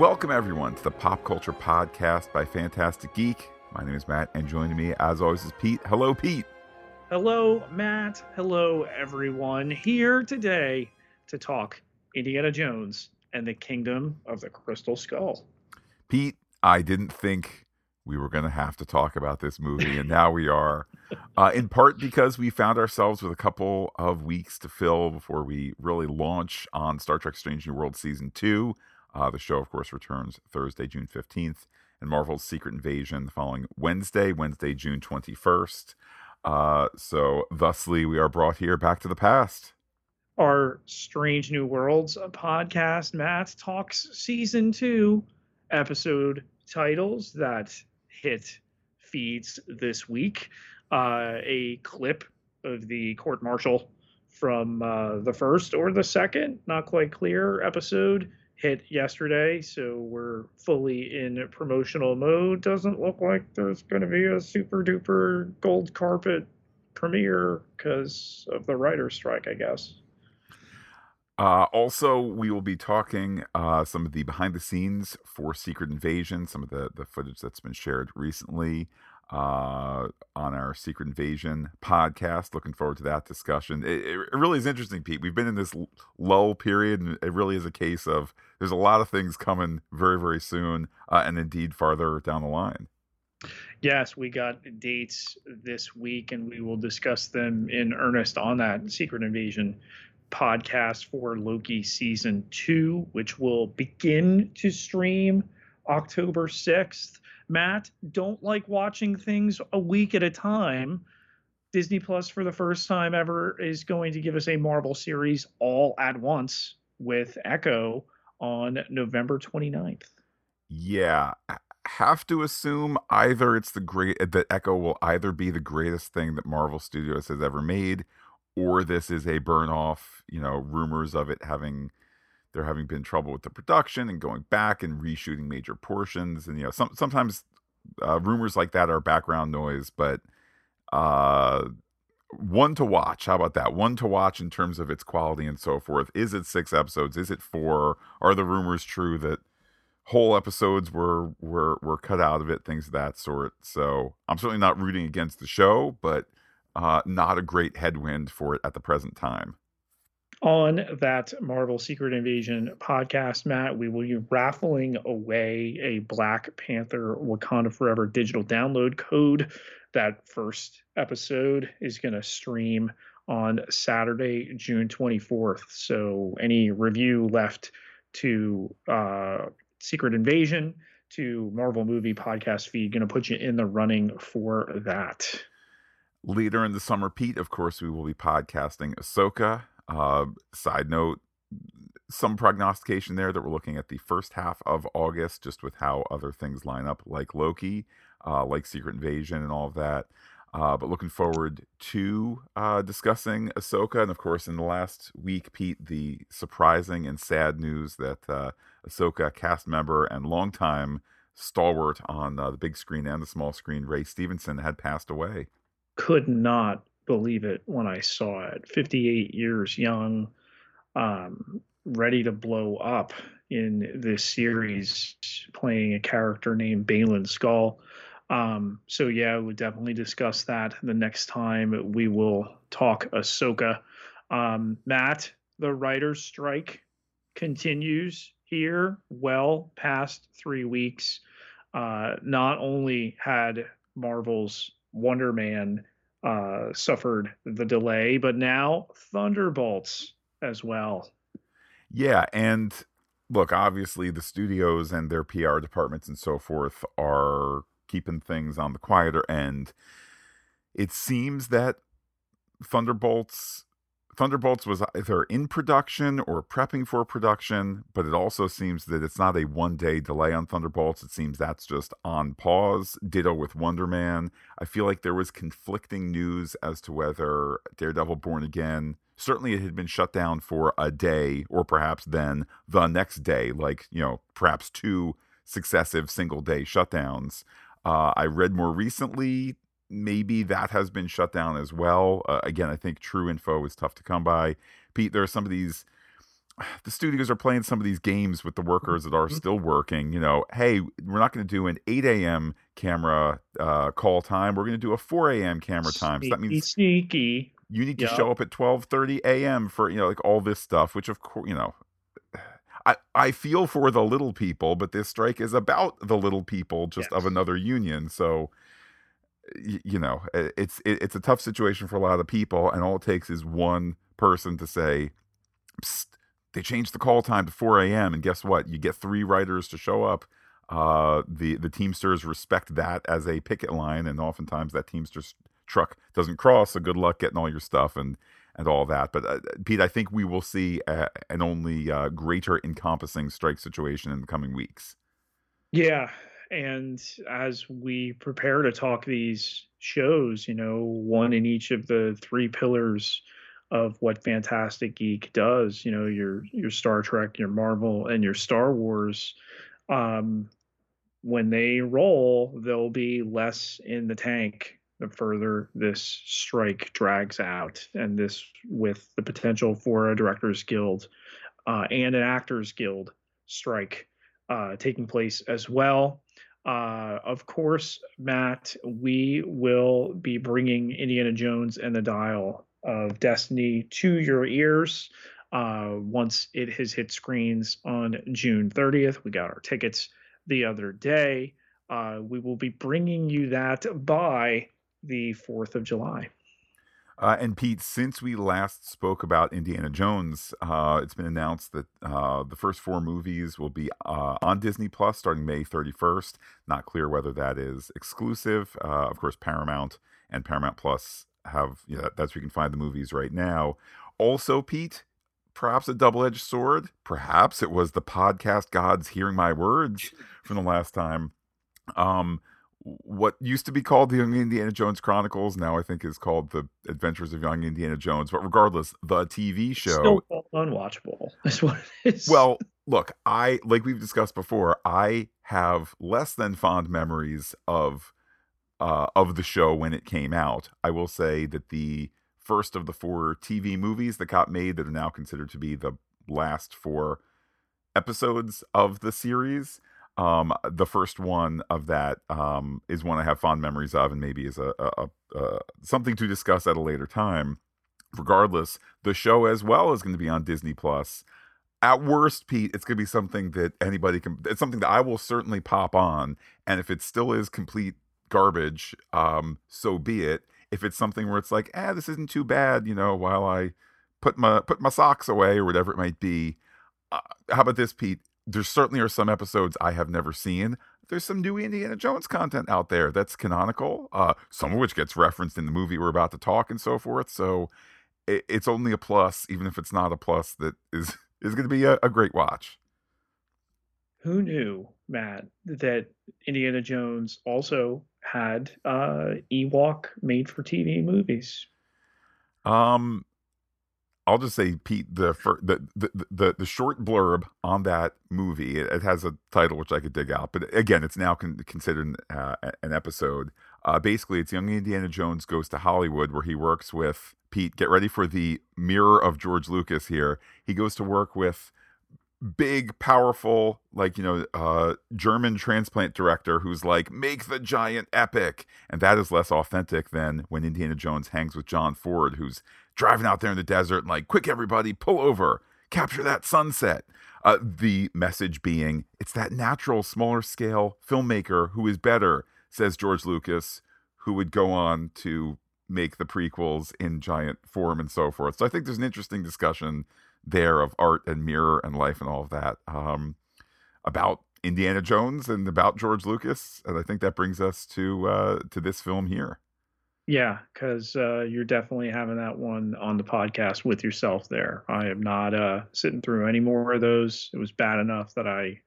Welcome, everyone, to the Pop Culture Podcast by Phantastic Geek. My name is Matt, and joining me, as always, is Pete. Hello, Pete. Hello, Matt. Hello, everyone. Here today to talk Indiana Jones and the Kingdom of the Crystal Skull. Pete, I didn't think we were going to have to talk about this movie, and now we are. Uh, in part because we found ourselves with a couple of weeks to fill before we really launch on Star Trek Strange New World Season 2. Uh, the show, of course, returns Thursday, June 15th, and Marvel's Secret Invasion the following Wednesday, Wednesday, June 21st. Uh, so, thusly, we are brought here back to the past. Our Strange New Worlds podcast, Matt, talks season two episode titles that hit feeds this week. Uh, a clip of the court martial from uh, the first or the second, not quite clear, episode hit yesterday. So we're fully in promotional mode. Doesn't look like there's going to be a super duper gold carpet premiere because of the writer's strike, I guess. Uh, also, we will be talking uh, some of the behind the scenes for Secret Invasion, some of the, the footage that's been shared recently uh, on our Secret Invasion podcast. Looking forward to that discussion. It, it, really is interesting, Pete. We've been in this lull period, and it really is a case of there's a lot of things coming very, very soon, uh, and indeed farther down the line. Yes, we got dates this week, and we will discuss them in earnest on that Secret Invasion podcast for Loki season two, which will begin to stream October 6th. Matt, don't like watching things a week at a time. Disney Plus, for the first time ever, is going to give us a Marvel series all at once with Echo on November 29th. Yeah. Have to assume either it's the great that Echo will either be the greatest thing that Marvel Studios has ever made, or this is a burn off, you know, rumors of it having there having been trouble with the production and going back and reshooting major portions and you know some sometimes uh, rumors like that are background noise but uh one to watch. How about that? One to watch in terms of its quality and so forth. Is it six episodes? Is it four? Are the rumors true that whole episodes were were were cut out of it? Things of that sort. So i'm certainly not rooting against the show but uh, not a great headwind for it at the present time. On that Marvel Secret Invasion podcast, Matt, we will be raffling away a Black Panther Wakanda Forever digital download code. That first episode is going to stream on Saturday, June 24th. So, any review left to uh, Secret Invasion to Marvel Movie podcast feed going to put you in the running for that. Later in the summer, Pete, of course, we will be podcasting Ahsoka. Uh, side note, some prognostication there that we're looking at the first half of August, just with how other things line up, like Loki, uh, like Secret Invasion, and all of that. Uh, but looking forward to uh, discussing Ahsoka. And of course, in the last week, Pete, the surprising and sad news that uh, Ahsoka cast member and longtime stalwart on uh, the big screen and the small screen, Ray Stevenson, had passed away could not believe it when I saw it. 58 years young, um, ready to blow up in this series, playing a character named Baylan Skoll. Um, so yeah, we'll definitely discuss that the next time we will talk Ahsoka. Um, Matt, the writer's strike continues here well past three weeks. Uh, not only had Marvel's Wonder Man uh, suffered the delay, but now Thunderbolts as well. Yeah, and look, obviously the studios and their PR departments and so forth are keeping things on the quieter end. It seems that Thunderbolts Thunderbolts was either in production or prepping for production, but it also seems that it's not a one day delay on Thunderbolts. It seems that's just on pause. Ditto with Wonder Man. I feel like there was conflicting news as to whether Daredevil Born Again, certainly it had been shut down for a day or perhaps then the next day, like, you know, perhaps two successive single day shutdowns. Uh, I read more recently maybe that has been shut down as well. Uh, again, I think true info is tough to come by. Pete, there are some of these the studios are playing some of these games with the workers that are Mhm. still working. You know, hey, we're not going to do an 8 a.m. camera uh, call time. We're going to do a 4 a.m. camera time. So that means sneaky. you need to Yep. show up at 12:30 a.m. for you know like all this stuff. Which of course, you know, I I feel for the little people, but this strike is about the little people, just of another union. So you know, it's it, it's a tough situation for a lot of people, and all it takes is one person to say, they changed the call time to 4 a.m. and guess what? You get three writers to show up. Uh, the the Teamsters respect that as a picket line, and oftentimes that Teamsters truck doesn't cross. So good luck getting all your stuff and and all that. But uh, Pete, I think we will see a, an only uh, greater encompassing strike situation in the coming weeks. Yeah, and as we prepare to talk these shows, you know, one in each of the three pillars of what Phantastic Geek does, you know, your your Star Trek, your Marvel, and your Star Wars, um, when they roll, there'll be less in the tank the further this strike drags out, and this with the potential for a Directors Guild uh, and an Actors Guild strike uh, taking place as well. Uh, of course, Matt, we will be bringing Indiana Jones and the Dial of Destiny to your ears uh, once it has hit screens on June 30th. We got our tickets the other day. Uh, we will be bringing you that by the 4th of July. Uh, and Pete, since we last spoke about Indiana Jones, uh, it's been announced that uh, the first four movies will be uh, on Disney Plus starting May 31st. Not clear whether that is exclusive. Uh, of course, Paramount and Paramount Plus have, you know, that's where you can find the movies right now. Also, Pete, perhaps a double edged sword. Perhaps it was the podcast gods hearing my words from the last time. Um, what used to be called the Young Indiana Jones Chronicles now I think is called the Adventures of Young Indiana Jones. But regardless, the TV show. Still unwatchable. Is what it is. Well, look, I like we've discussed before. I have less than fond memories of uh, of the show when it came out. I will say that the first of the four TV movies that got made that are now considered to be the last four episodes of the series. Um, the first one of that um, is one I have fond memories of, and maybe is a, a, a, something to discuss at a later time. Regardless, the show as well is going to be on Disney Plus. At worst, Pete, it's going to be something that anybody can. It's something that I will certainly pop on, and if it still is complete garbage, um, so be it. If it's something where it's like, ah, this isn't too bad, you know, while I put my put my socks away or whatever it might be. Uh, how about this, Pete? There certainly are some episodes I have never seen. There's some new Indiana Jones content out there that's canonical, uh, some of which gets referenced in the movie we're about to talk and so forth. So it, it's only a plus, even if it's not a plus that is is going to be a, a great watch. Who knew, Matt, that Indiana Jones also had uh, Ewok made for TV movies? Um, I'll just say, Pete, the the, the the the short blurb on that movie. It, it has a title which I could dig out, but again, it's now con- considered uh, an episode. Uh, basically, it's young Indiana Jones goes to Hollywood where he works with Pete. Get ready for the mirror of George Lucas here. He goes to work with big, powerful, like you know, uh, German transplant director who's like, make the giant epic, and that is less authentic than when Indiana Jones hangs with John Ford, who's driving out there in the desert and like, quick, everybody, pull over, capture that sunset. Uh, the message being, it's that natural, smaller scale filmmaker who is better, says George Lucas, who would go on to make the prequels in giant form and so forth. So I think there's an interesting discussion there of art and mirror and life and all of that um, about Indiana Jones and about George Lucas, and I think that brings us to uh, to this film here. Yeah, because uh, you're definitely having that one on the podcast with yourself there. I am not uh, sitting through any more of those. It was bad enough that I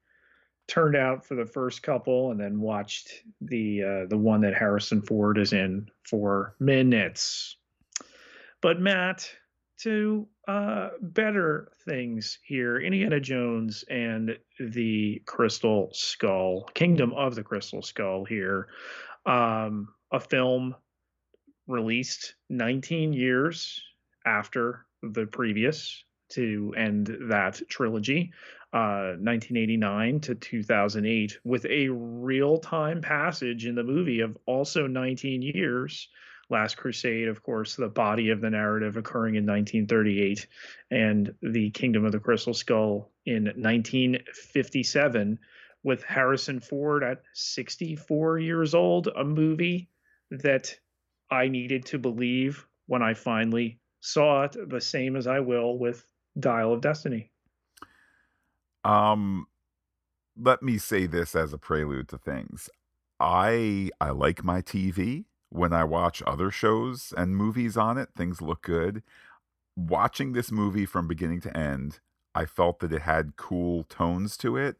turned out for the first couple and then watched the uh, the one that Harrison Ford is in for minutes. But Matt, to uh, better things here, Indiana Jones and the Crystal Skull, Kingdom of the Crystal Skull here, um, a film released 19 years after the previous to end that trilogy, uh, 1989 to 2008, with a real time passage in the movie of also 19 years. Last Crusade, of course, the body of the narrative occurring in 1938, and The Kingdom of the Crystal Skull in 1957, with Harrison Ford at 64 years old, a movie that I needed to believe when I finally saw it, the same as I will with Dial of Destiny. Um, let me say this as a prelude to things. I I like my TV when I watch other shows and movies on it. Things look good. Watching this movie from beginning to end, I felt that it had cool tones to it.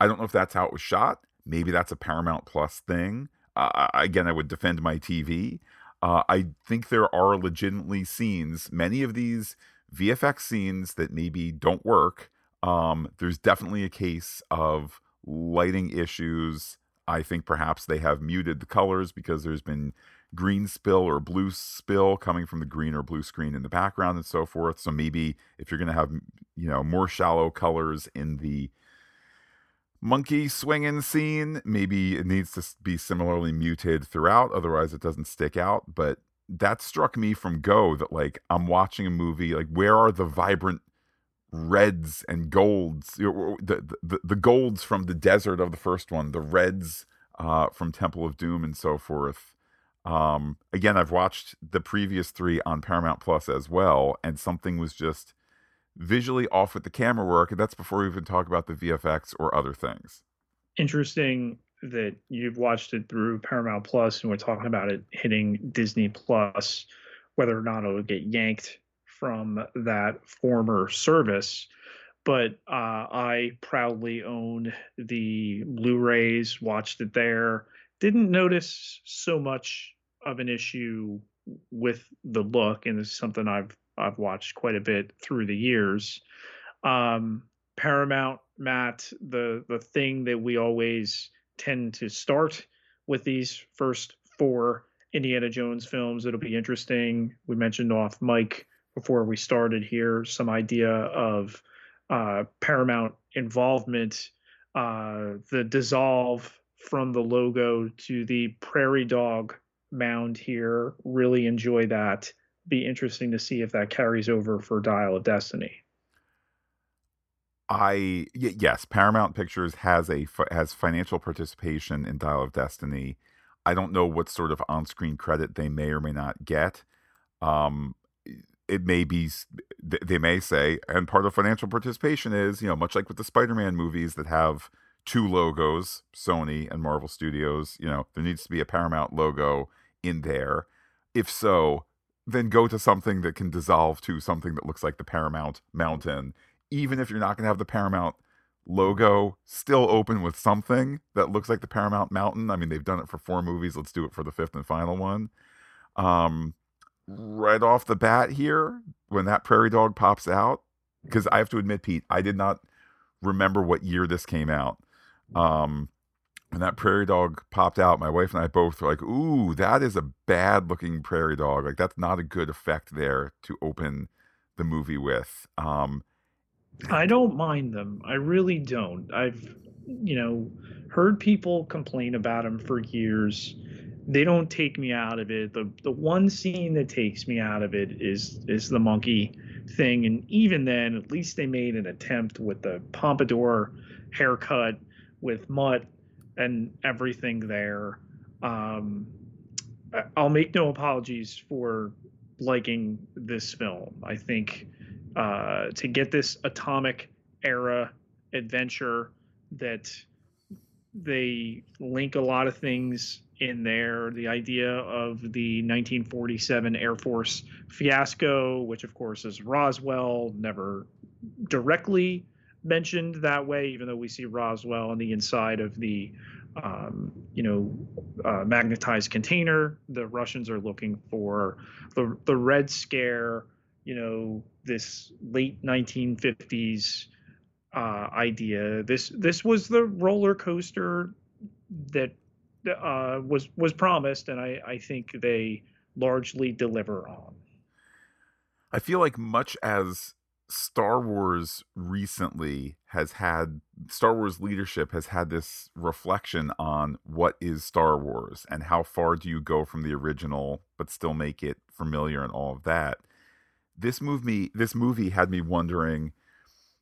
I don't know if that's how it was shot. Maybe that's a Paramount Plus thing. Uh, again, I would defend my TV. Uh, I think there are legitimately scenes, many of these VFX scenes that maybe don't work. Um, there's definitely a case of lighting issues. I think perhaps they have muted the colors because there's been green spill or blue spill coming from the green or blue screen in the background and so forth. So maybe if you're going to have, you know, more shallow colors in the monkey swinging scene. Maybe it needs to be similarly muted throughout, otherwise it doesn't stick out. But that struck me from Go that like I'm watching a movie. Like where are the vibrant reds and golds? The the, the golds from the desert of the first one, the reds uh, from Temple of Doom and so forth. Um, again, I've watched the previous three on Paramount Plus as well, and something was just visually off with the camera work, and that's before we even talk about the VFX or other things. Interesting that you've watched it through Paramount Plus, and we're talking about it hitting Disney Plus, whether or not it'll get yanked from that former service. But uh, I proudly own the Blu-rays, watched it there. Didn't notice so much of an issue with the look, and it's something I've I've watched quite a bit through the years. Um, Paramount, Matt, the the thing that we always tend to start with these first four Indiana Jones films. It'll be interesting. We mentioned off mic before we started here some idea of uh, Paramount involvement, uh, the dissolve from the logo to the prairie dog mound here. Really enjoy that be interesting to see if that carries over for Dial of Destiny. I y- yes, Paramount Pictures has a has financial participation in Dial of Destiny. I don't know what sort of on-screen credit they may or may not get. Um, it may be they may say, and part of financial participation is you know much like with the Spider-Man movies that have two logos, Sony and Marvel Studios. You know there needs to be a Paramount logo in there. If so, then go to something that can dissolve to something that looks like the Paramount Mountain. Even if you're not going to have the Paramount logo, still open with something that looks like the Paramount Mountain. I mean, they've done it for four movies. Let's do it for the fifth and final one. Um, right off the bat here, when that prairie dog pops out, because I have to admit, Pete, I did not remember what year this came out. Um, when that prairie dog popped out, my wife and I both were like, "Ooh, that is a bad looking prairie dog. Like that's not a good effect there to open the movie with." Um, I don't mind them. I really don't. I've, you know, heard people complain about them for years. They don't take me out of it. The the one scene that takes me out of it is is the monkey thing, and even then, at least they made an attempt with the pompadour haircut with Mutt and everything there. Um, I'll make no apologies for liking this film. I think uh, to get this atomic era adventure that they link a lot of things in there. The idea of the 1947 Air Force fiasco, which of course is Roswell, never directly mentioned that way, even though we see Roswell on the inside of the um, you know, uh, magnetized container. The Russians are looking for the the Red Scare. You know, this late 1950s uh, idea. This this was the roller coaster that uh, was was promised, and I I think they largely deliver on. I feel like much as Star Wars recently has had Star Wars leadership has had this reflection on what is Star Wars and how far do you go from the original but still make it familiar and all of that. This movie this movie had me wondering,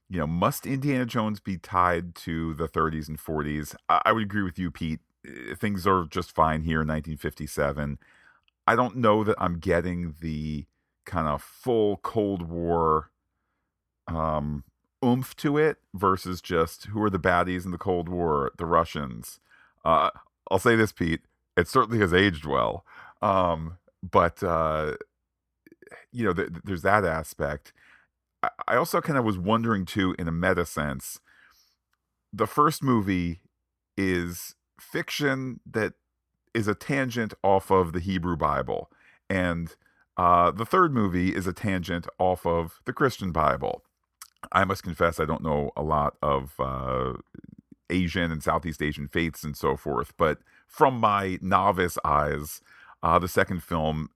you know, must Indiana Jones be tied to the 30s and 40s? I, I would agree with you, Pete. Eh, things are just fine here in 1957. I don't know that I'm getting the kind of full Cold War um, oomph to it versus just who are the baddies in the Cold War, the Russians. Uh, I'll say this, Pete. It certainly has aged well, um, but uh, you know, th- there's that aspect. I-, I also kind of was wondering too, in a meta sense, the first movie is fiction that is a tangent off of the Hebrew Bible, and uh, the third movie is a tangent off of the Christian Bible. I must confess, I don't know a lot of uh, Asian and Southeast Asian faiths and so forth, but from my novice eyes, uh, the second film,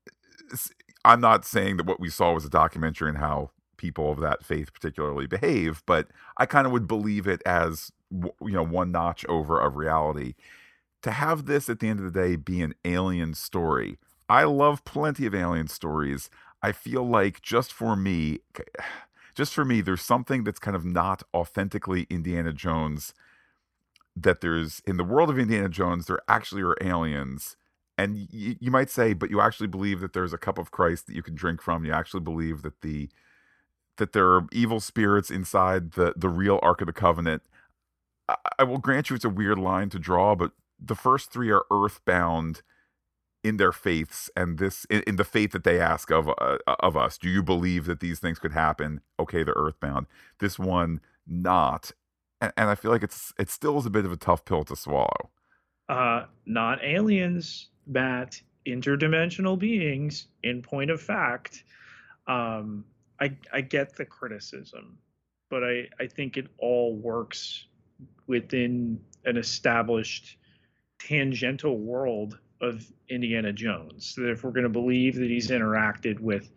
I'm not saying that what we saw was a documentary and how people of that faith particularly behave, but I kind of would believe it as you know one notch over of reality. To have this at the end of the day be an alien story, I love plenty of alien stories. I feel like just for me, just for me, there's something that's kind of not authentically Indiana Jones. That there's in the world of Indiana Jones, there actually are aliens. And y- you might say, but you actually believe that there's a cup of Christ that you can drink from. You actually believe that the that there are evil spirits inside the the real Ark of the Covenant. I, I will grant you it's a weird line to draw, but the first three are earthbound in their faiths and this in, in the faith that they ask of uh, of us do you believe that these things could happen? Okay they're earthbound. This one not. And, and i feel like it's it still is a bit of a tough pill to swallow. Uh not aliens but interdimensional beings in point of fact. Um i i get the criticism but i i think it all works within an established tangential world of Indiana Jones. That if we're going to believe that he's interacted with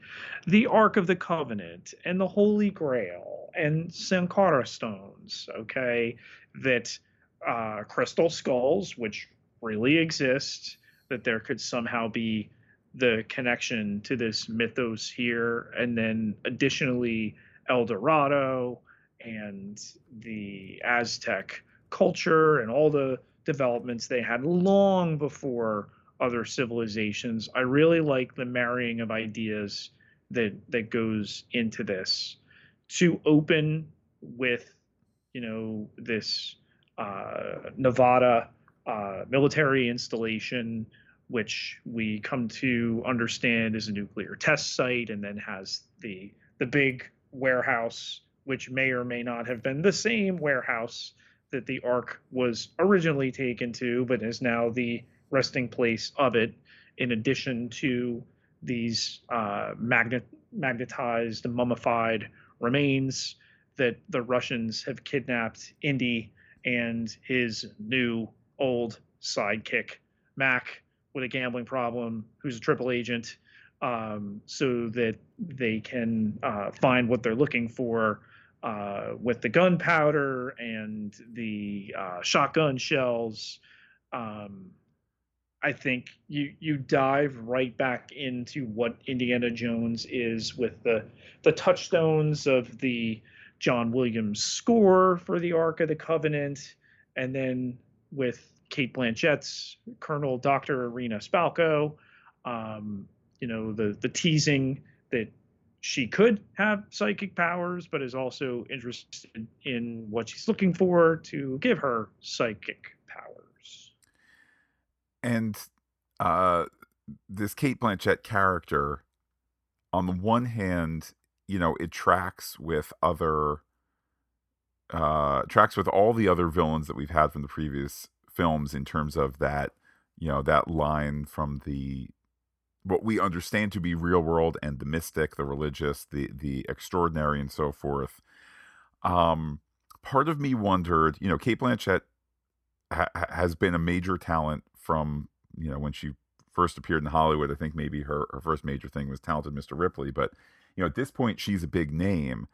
the Ark of the Covenant and the Holy Grail and Sankara stones, okay, that uh, crystal skulls, which really exist, that there could somehow be the connection to this mythos here, and then additionally El Dorado and the Aztec culture and all the developments they had long before other civilizations. I really like the marrying of ideas that that goes into this to open with you know this uh, Nevada uh, military installation, which we come to understand is a nuclear test site, and then has the the big warehouse, which may or may not have been the same warehouse that the Ark was originally taken to, but is now the resting place of it, in addition to these uh, magnet magnetized, mummified remains that the Russians have kidnapped Indy and his new old sidekick, Mac, with a gambling problem, who's a triple agent, um, so that they can uh, find what they're looking for uh, with the gunpowder and the uh, shotgun shells. Um, I think you you dive right back into what Indiana Jones is with the the touchstones of the John Williams score for the Ark of the Covenant, and then with Cate Blanchett's Colonel Doctor Irina Spalko, um, you know the the teasing that she could have psychic powers, but is also interested in what she's looking for to give her psychic powers. and uh, this Cate Blanchett character, on the one hand, you know, it tracks with other uh tracks with all the other villains that we've had from the previous films in terms of that, you know, that line from the what we understand to be real world and the mystic, the religious, the the extraordinary, and so forth. Um, part of me wondered, you know, Cate Blanchett ha- has been a major talent from you know when she first appeared in Hollywood. I think maybe her her first major thing was Talented Mr. Ripley, but you know at this point she's a big name.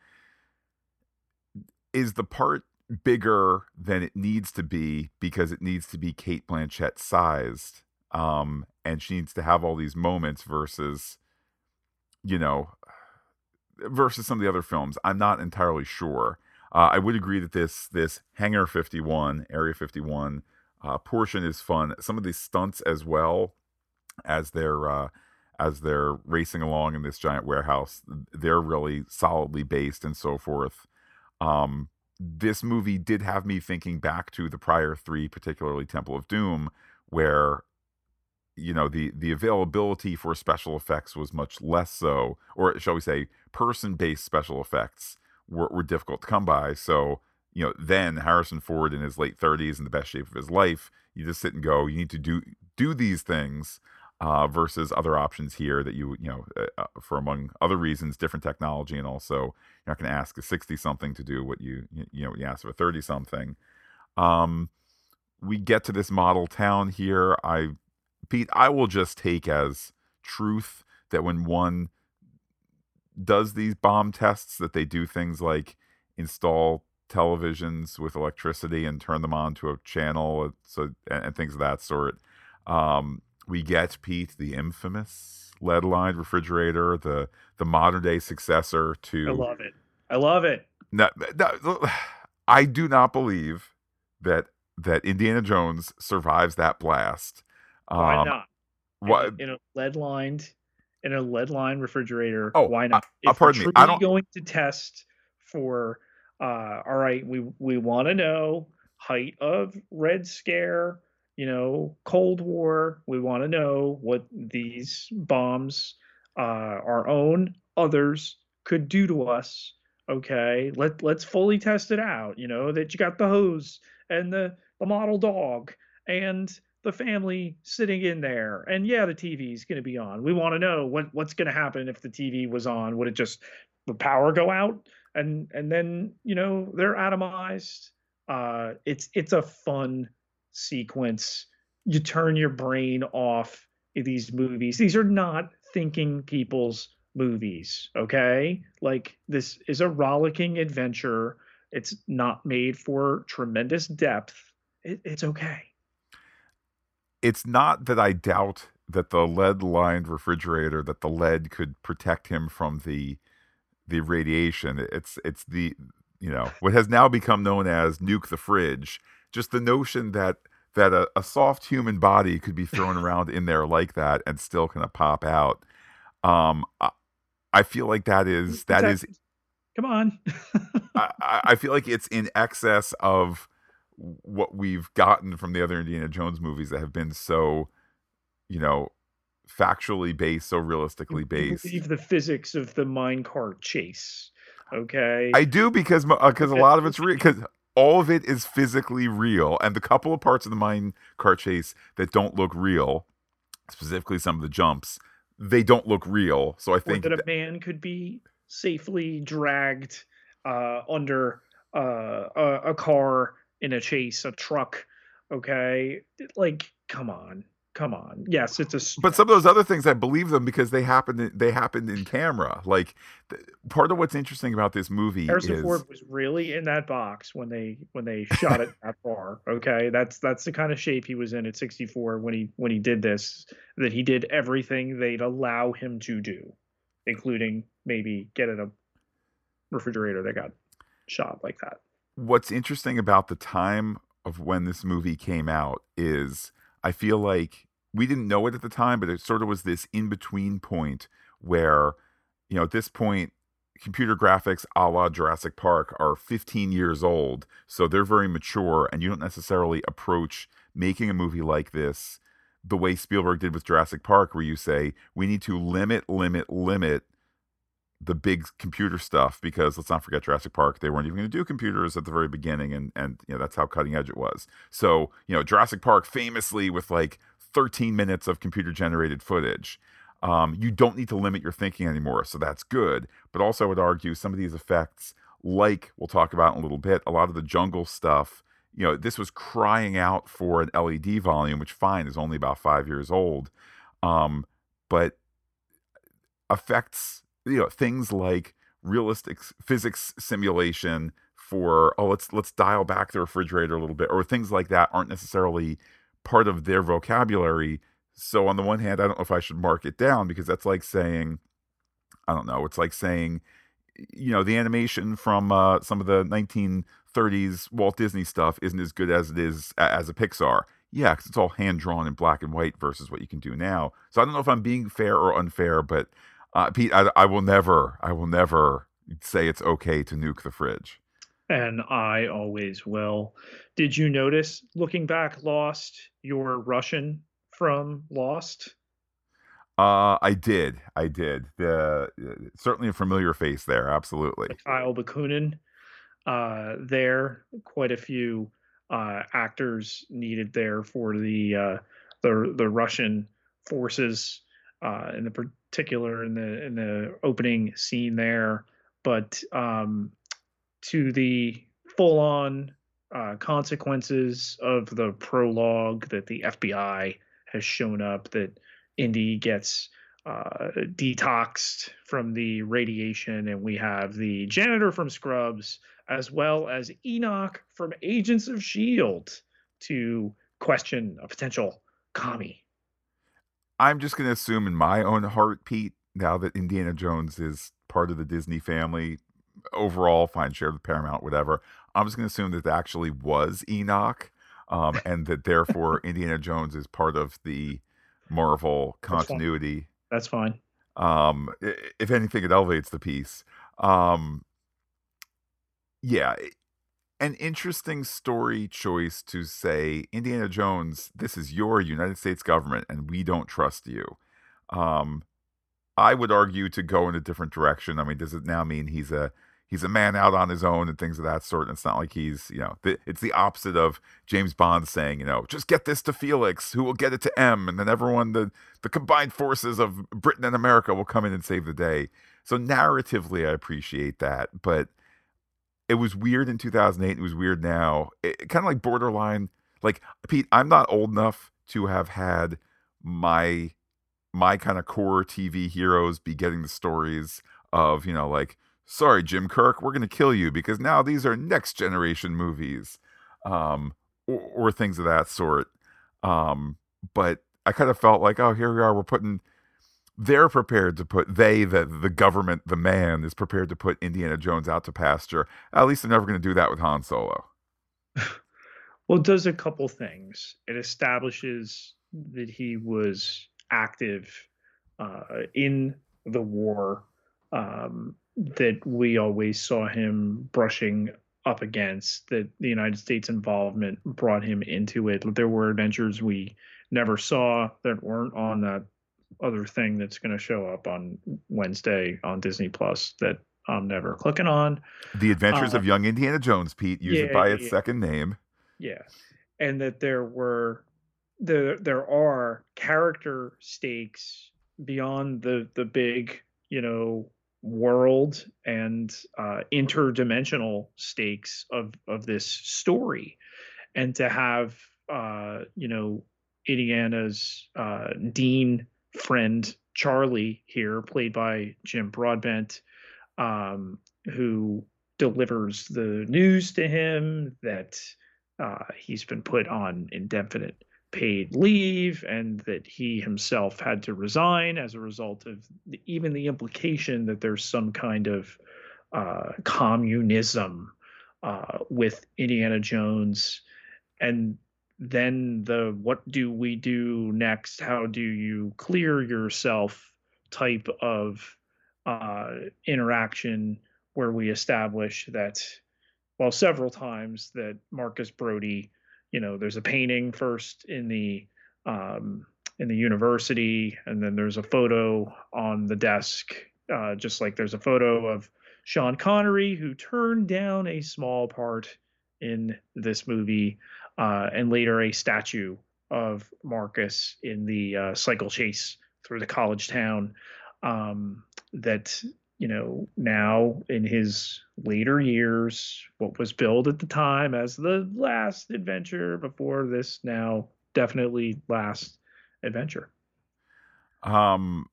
is the part bigger than it needs to be because it needs to be Cate Blanchett sized. Um, and she needs to have all these moments versus, you know, versus some of the other films. I'm not entirely sure. Uh, I would agree that this this Hangar 51, Area 51 uh, portion is fun. Some of these stunts as well as they're uh, as they're racing along in this giant warehouse, they're really solidly based and so forth. Um, this movie did have me thinking back to the prior three, particularly Temple of Doom, where you know the the availability for special effects was much less so, or shall we say, person based special effects were, were difficult to come by. So you know, then Harrison Ford in his late 30s in the best shape of his life, you just sit and go, you need to do do these things uh, versus other options here that you you know uh, uh for among other reasons different technology and also you're not going to ask a 60 something to do what you you know you ask of a 30 something um we get to this model town here i pete i will just take as truth that when one does these bomb tests that they do things like install televisions with electricity and turn them on to a channel uh, so and, and things of that sort um we get Pete the infamous lead lined refrigerator, the the modern day successor to. I love it. I love it. No, no, I do not believe that that Indiana Jones survives that blast. Why um, not? Why in, a lead lined in a lead lined refrigerator? Oh, why not? Uh, if pardon me. I don't going to test for. Uh, all right, we we want to know height of Red Scare you know, Cold War. We want to know what these bombs, uh, our own, others could do to us. Okay, let let's fully test it out. You know that you got the hose and the the model dog and the family sitting in there. And yeah, the TV is going to be on. We want to know what what's going to happen if the TV was on. Would it just the power go out and and then you know they're atomized? Uh, it's it's a fun sequence. You turn your brain off these movies. These are not thinking people's movies, okay? Like this is a rollicking adventure. It's not made for tremendous depth. It, it's okay. It's not that I doubt that the lead lined refrigerator that the lead could protect him from the the radiation. It's it's the you know what has now become known as nuke the fridge just the notion that that a, a soft human body could be thrown around in there like that and still kind of pop out. Um, I, I feel like that is that is. Come on. I, I feel like it's in excess of what we've gotten from the other Indiana Jones movies that have been so, you know, factually based, so realistically based. Believe the physics of the minecart chase. Okay. I do because because uh, a lot of it's real. Because all of it is physically real, and the couple of parts of the mine car chase that don't look real, specifically some of the jumps, they don't look real. So I think or that a man could be safely dragged uh, under uh, a, a car in a chase, a truck. Okay, like come on, come on. Yes, it's a. But some of those other things, I believe them because they happened. They happened in camera. Like part of what's interesting about this movie Harrison is Ford was really in that box when they when they shot it that far. Okay, that's that's the kind of shape he was in at 64 when he when he did this. That he did everything they'd allow him to do, including maybe get in a refrigerator that got shot like that. What's interesting about the time of when this movie came out is I feel like we didn't know it at the time, but it sort of was this in between point where, you know, at this point, computer graphics a la Jurassic Park are 15 years old. So they're very mature, and you don't necessarily approach making a movie like this the way Spielberg did with Jurassic Park, where you say, we need to limit, limit, limit the big computer stuff because let's not forget Jurassic Park. They weren't even going to do computers at the very beginning, and and you know that's how cutting edge it was. So you know Jurassic Park famously with like 13 minutes of computer generated footage. Um, you don't need to limit your thinking anymore, so that's good. But also, I would argue some of these effects, like we'll talk about in a little bit, a lot of the jungle stuff. You know, this was crying out for an LED volume, which fine is only about five years old, um, but effects you know things like realistic physics simulation for oh let's let's dial back the refrigerator a little bit or things like that aren't necessarily part of their vocabulary. So on the one hand, I don't know if I should mark it down because that's like saying I don't know, it's like saying you know the animation from uh, some of the 1930s Walt Disney stuff isn't as good as it is as a Pixar. Yeah, because it's all hand drawn in black and white versus what you can do now. So I don't know if I'm being fair or unfair, but uh, Pete, I, I will never, I will never say it's okay to nuke the fridge. And I always will. Did you notice, looking back, Lost, your Russian from Lost? Uh, I did. I did. The uh, certainly a familiar face there. Absolutely. Kyle Bakunin. Uh, there, quite a few uh, actors needed there for the uh, the the Russian forces, uh, in the particular in the in the opening scene there. But um, to the full on uh, consequences of the prologue that the FBI has shown up that Indy gets uh, detoxed from the radiation, and we have the janitor from Scrubs as well as Enoch from Agents of S.H.I.E.L.D. to question a potential commie. I'm just going to assume in my own heart, Pete, now that Indiana Jones is part of the Disney family, overall, fine, shared with Paramount, whatever, I'm just going to assume that it actually was Enoch. Um, and that therefore Indiana Jones is part of the Marvel continuity. That's fine. That's fine. Um, if anything, it elevates the piece. Um, yeah, an interesting story choice to say, Indiana Jones, this is your United States government, and we don't trust you. Um, I would argue to go in a different direction. I mean, does it now mean he's a he's a man out on his own and things of that sort. And it's not like he's, you know, th- it's the opposite of James Bond saying, you know, just get this to Felix, who will get it to M, and then everyone, the the combined forces of Britain and America will come in and save the day. So narratively, I appreciate that, but it was weird in 2008. It was weird now. It, kind of like borderline. Like Pete, I'm not old enough to have had my my kind of core TV heroes be getting the stories of you know like sorry Jim Kirk, we're gonna kill you because now these are next generation movies, um, or, or things of that sort. Um, but I kind of felt like oh here we are, we're putting they're prepared to put they the the government the man is prepared to put Indiana Jones out to pasture. At least they're never going to do that with Han Solo. well, it does a couple things. It establishes that he was active uh, in the war um, that we always saw him brushing up against. That the United States involvement brought him into it. There were adventures we never saw that weren't on that other thing that's going to show up on Wednesday on Disney Plus that I'm never clicking on. The Adventures uh, of Young Indiana Jones, Pete. Use yeah, it by its yeah. second name. Yeah, and that there were there there are character stakes beyond the the big you know world and uh, interdimensional stakes of of this story, and to have uh, you know Indiana's uh, Dean friend Charlie here, played by Jim Broadbent, um, who delivers the news to him that uh, he's been put on indefinite paid leave and that he himself had to resign as a result of the, even the implication that there's some kind of uh, communism uh, with Indiana Jones. And then the what do we do next? How do you clear yourself type of uh, interaction where we establish that, well, several times that Marcus Brody, you know, there's a painting first in the um, in the university, and then there's a photo on the desk, uh, just like there's a photo of Sean Connery who turned down a small part in this movie uh, and later a statue of Marcus in the uh, cycle chase through the college town. Um, that you know now in his later years, what was billed at the time as the last adventure before this now definitely last adventure. Um,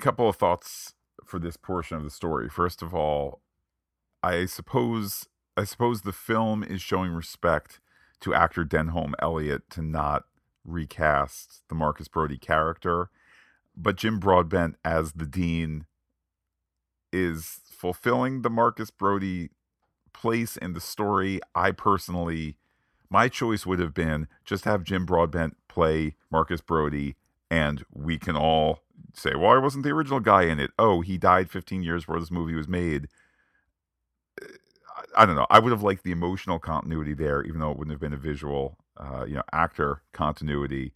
couple of thoughts for this portion of the story. First of all, I suppose I suppose the film is showing respect to actor Denholm Elliott to not recast the Marcus Brody character, but Jim Broadbent as the dean is fulfilling the Marcus Brody place in the story. I personally, my choice would have been just have Jim Broadbent play Marcus Brody, and we can all say, "Well, I wasn't the original guy in it. Oh, he died 15 years before this movie was made." I don't know. I would have liked the emotional continuity there, even though it wouldn't have been a visual, uh, you know, actor continuity.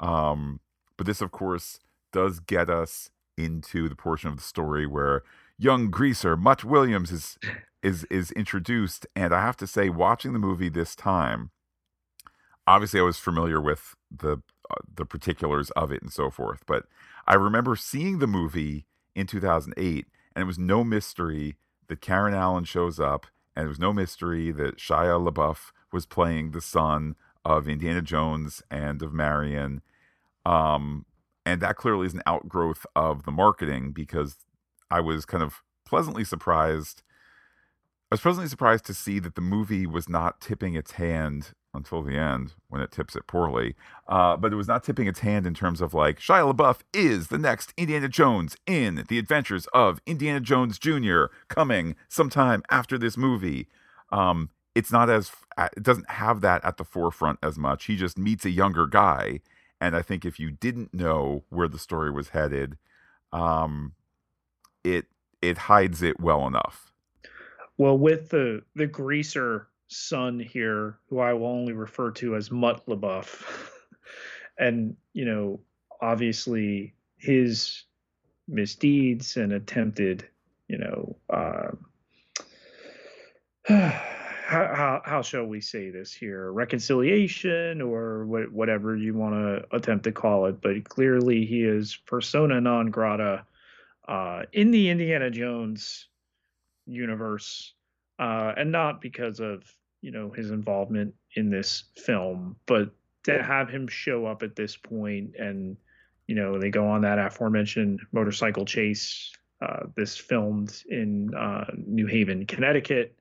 Um, but this, of course, does get us into the portion of the story where young greaser Mutt Williams is is is introduced, and I have to say, watching the movie this time, obviously I was familiar with the uh, the particulars of it and so forth, but I remember seeing the movie in 2008, and it was no mystery that Karen Allen shows up, and it was no mystery that Shia LaBeouf was playing the son of Indiana Jones and of Marion. Um, and that clearly is an outgrowth of the marketing because I was kind of pleasantly surprised. I was pleasantly surprised to see that the movie was not tipping its hand until the end when it tips it poorly. Uh, but it was not tipping its hand in terms of like Shia LaBeouf is the next Indiana Jones in the adventures of Indiana Jones Jr. coming sometime after this movie. Um, it's not as it doesn't have that at the forefront as much. He just meets a younger guy, and I think if you didn't know where the story was headed, um, it it hides it well enough. Well, with the the greaser son here, who I will only refer to as Mutt LaBeouf, and you know, obviously his misdeeds and attempted, you know, uh, how, how, how shall we say this here? Reconciliation or wh- whatever you want to attempt to call it but clearly he is persona non grata uh, in the indiana jones universe uh, and not because of you know his involvement in this film but to have him show up at this point and you know they go on that aforementioned motorcycle chase uh, this filmed in uh, new haven connecticut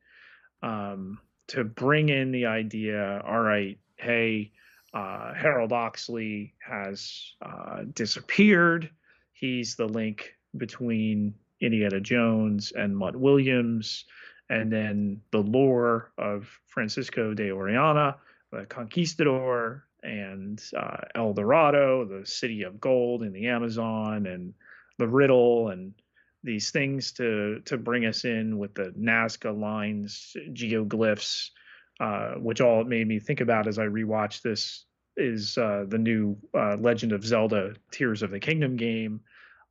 um, to bring in the idea all right hey uh, harold oxley has uh, disappeared. He's the link between indiana jones and mutt williams and then the lore of francisco de orellana the conquistador and uh, el dorado the city of gold in the amazon and the riddle and these things to to bring us in with the Nazca lines, geoglyphs, uh, which all it made me think about as I rewatched this is uh, the new uh, Legend of Zelda: Tears of the Kingdom game.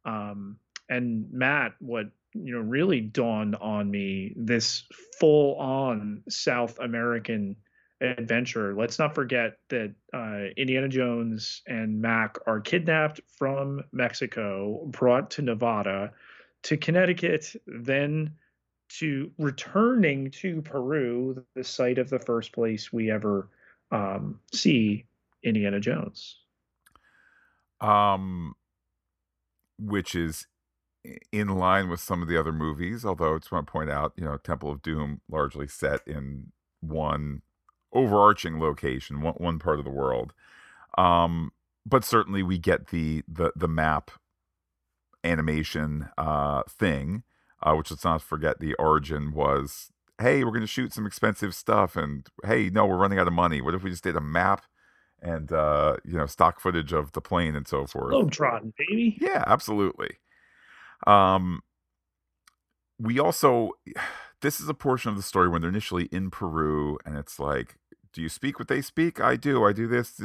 Um, and Matt, what you know really dawned on me this full-on South American adventure. Let's not forget that uh, Indiana Jones and Mac are kidnapped from Mexico, brought to Nevada to Connecticut, then to returning to Peru, the site of the first place we ever um, see Indiana Jones. Um, which is in line with some of the other movies, although I just want to point out, you know, Temple of Doom largely set in one overarching location, one, one part of the world. Um, but certainly we get the the the map animation uh, thing, uh, which let's not forget the origin was hey, we're going to shoot some expensive stuff, and hey, no, we're running out of money. What if we just did a map and uh, you know stock footage of the plane and so forth? Globetrotting, baby. Yeah, absolutely. Um, we also this is a portion of the story when they're initially in Peru, and it's like, do you speak what they speak? I do. I do this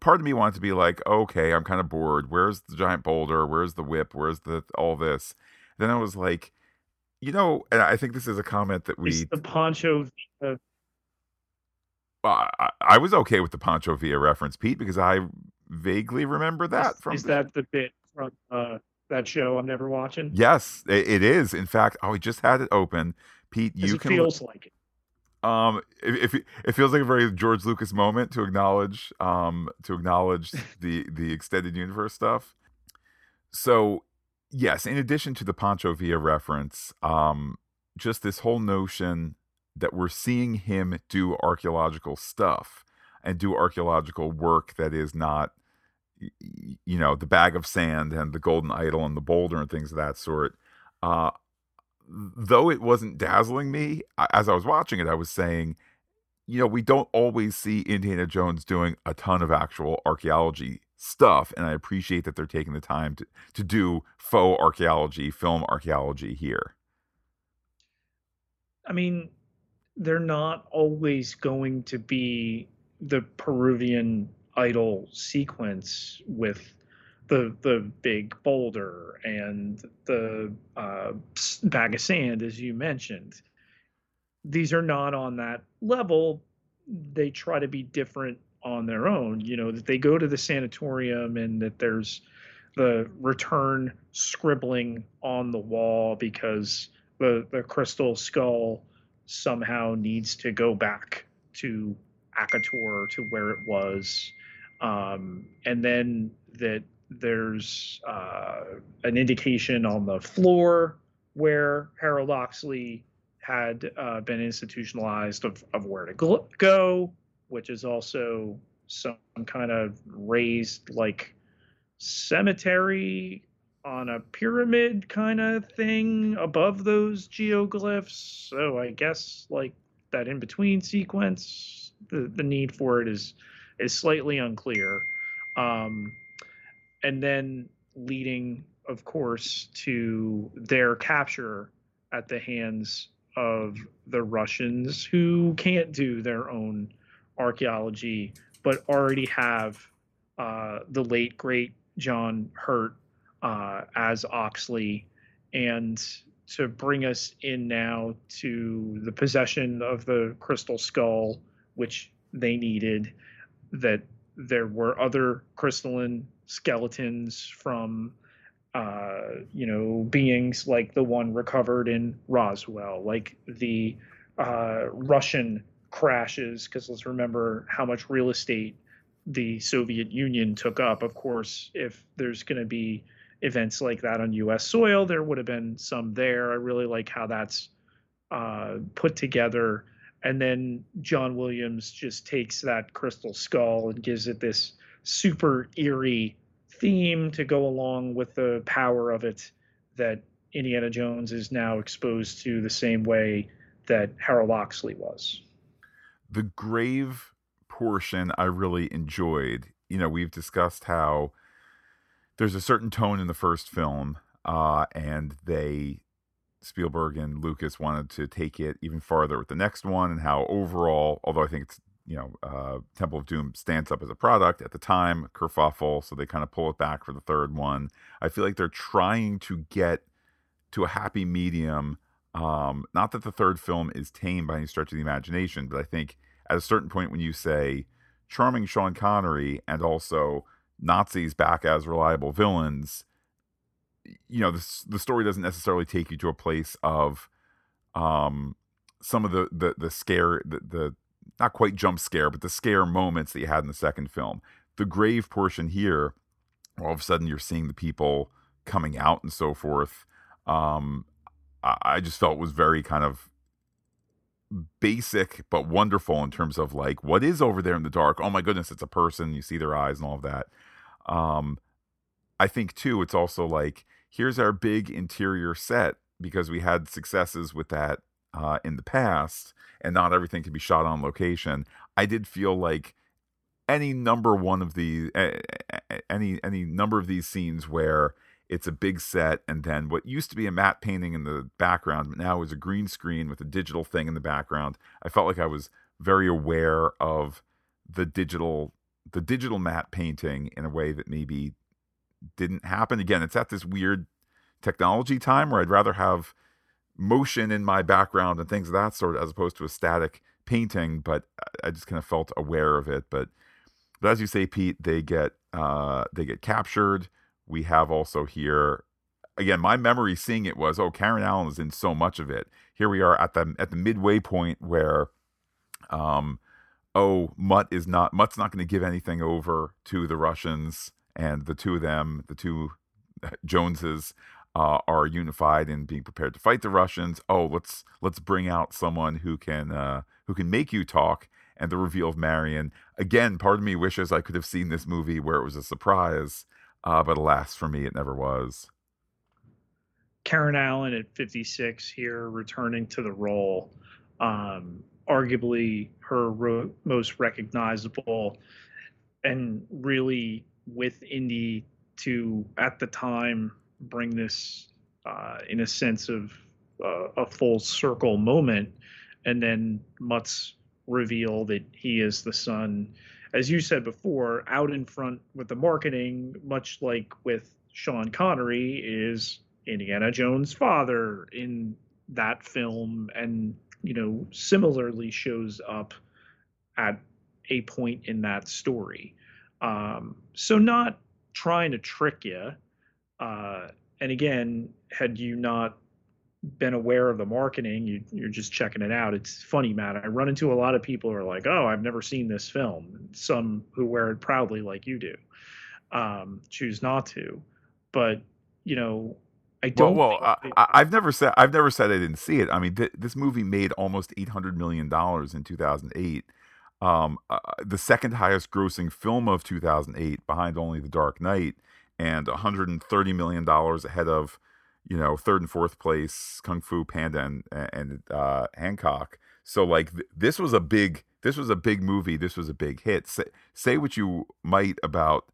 part of me wanted to be like, okay, I'm kind of bored. Where's the giant boulder? Where's the whip? Where's the all this? Then I was like, you know, and I think this is a comment that we is the Pancho. Uh, I, I, was okay with the Pancho Villa reference, Pete, because I vaguely remember that is, from. Is that the bit from uh, that show I'm never watching? Yes, it, it is. In fact, oh, we just had it open. Pete, you it can. Feels like it. Um, if, if it feels like a very George Lucas moment to acknowledge, um, to acknowledge the the extended universe stuff. So, yes, in addition to the Pancho Villa reference, um, just this whole notion that we're seeing him do archaeological stuff and do archaeological work that is not you know the bag of sand and the golden idol and the boulder and things of that sort uh, though it wasn't dazzling me as i was watching it i was saying you know we don't always see indiana jones doing a ton of actual archaeology stuff and i appreciate that they're taking the time to, to do faux archaeology film archaeology here. I mean they're not always going to be the peruvian idol sequence with the the big boulder and the uh, bag of sand, as you mentioned. These are not on that level. They try to be different on their own. You know that they go to the sanatorium and that there's the return scribbling on the wall because the the crystal skull somehow needs to go back to Akator to where it was um, and then that there's uh, an indication on the floor where Harold Oxley had uh, been institutionalized of, of where to go, which is also some kind of raised like cemetery on a pyramid kind of thing above those geoglyphs. So I guess like that in between sequence, the, the need for it is is slightly unclear. Um, and then leading, of course, to their capture at the hands of the Russians who can't do their own archaeology, but already have uh, the late, great John Hurt uh, as Oxley. And to bring us in now to the possession of the crystal skull, which they needed, that there were other crystalline skeletons from uh, you know beings like the one recovered in Roswell, like the uh, Russian crashes. Because let's remember how much real estate the Soviet Union took up. Of course, if there's going to be events like that on U.S. soil, there would have been some there. I really like how that's uh, put together and then John Williams just takes that crystal skull and gives it this super eerie theme to go along with the power of it that Indiana Jones is now exposed to the same way that Harold Oxley was. The grave portion I really enjoyed. You know, we've discussed how there's a certain tone in the first film, uh, and they Spielberg and Lucas wanted to take it even farther with the next one, and how overall, although I think it's you know, uh, Temple of Doom stands up as a product at the time, kerfuffle, so they kind of pull it back for the third one. I feel like they're trying to get to a happy medium. Um, not that the third film is tame by any stretch of the imagination, but I think at a certain point when you say charming Sean Connery and also Nazis back as reliable villains, you know the the story doesn't necessarily take you to a place of um some of the the the scare the, the not quite jump scare but the scare moments that you had in the second film. The grave portion here all of a sudden you're seeing the people coming out and so forth. Um I, I just felt was very kind of basic but wonderful in terms of like what is over there in the dark? Oh my goodness it's a person you see their eyes and all of that. Um i think too it's also like here's our big interior set because we had successes with that uh, in the past, and not everything can be shot on location. I did feel like any number one of these, any any number of these scenes where it's a big set, and then what used to be a matte painting in the background, but now is a green screen with a digital thing in the background. I felt like I was very aware of the digital the digital matte painting in a way that maybe didn't happen. Again, it's at this weird technology time where I'd rather have motion in my background and things of that sort as opposed to a static painting, but I just kind of felt aware of it. But but as you say, Pete, they get uh, they get captured. We have also here again, my memory seeing it was, oh, Karen Allen is in so much of it. Here we are at the at the midway point where um oh, Mutt is not Mutt's not going to give anything over to the Russians and the two of them, the two Joneses, uh, are unified and being prepared to fight the Russians. Oh, let's let's bring out someone who can uh, who can make you talk. And the reveal of Marion again. Part of me wishes I could have seen this movie where it was a surprise, uh, but alas, for me, it never was. Karen Allen at 56 here, returning to the role. Um, arguably her ro- most recognizable, and really with Indy to at the time bring this uh, in a sense of uh, a full circle moment, and then Mutt's reveal that he is the son, as you said before, out in front with the marketing, much like with Sean Connery, is Indiana Jones' father in that film, and you know similarly shows up at a point in that story. Um, so not trying to trick you. Uh, and again, had you not been aware of the marketing, you, you're just checking it out. It's funny, Matt. I run into a lot of people who are like, "Oh, I've never seen this film." Some who wear it proudly, like you do, um, choose not to. But you know, I don't. Well, well I, have never said I've never said I didn't see it. I mean, th- this movie made almost eight hundred million dollars in two thousand eight. Um, uh, the second highest grossing film of 2008 behind only The Dark Knight and 130 million dollars ahead of you know third and fourth place Kung Fu Panda and, and uh, Hancock. So like th- this was a big this was a big movie. This was a big hit. Say, say what you might about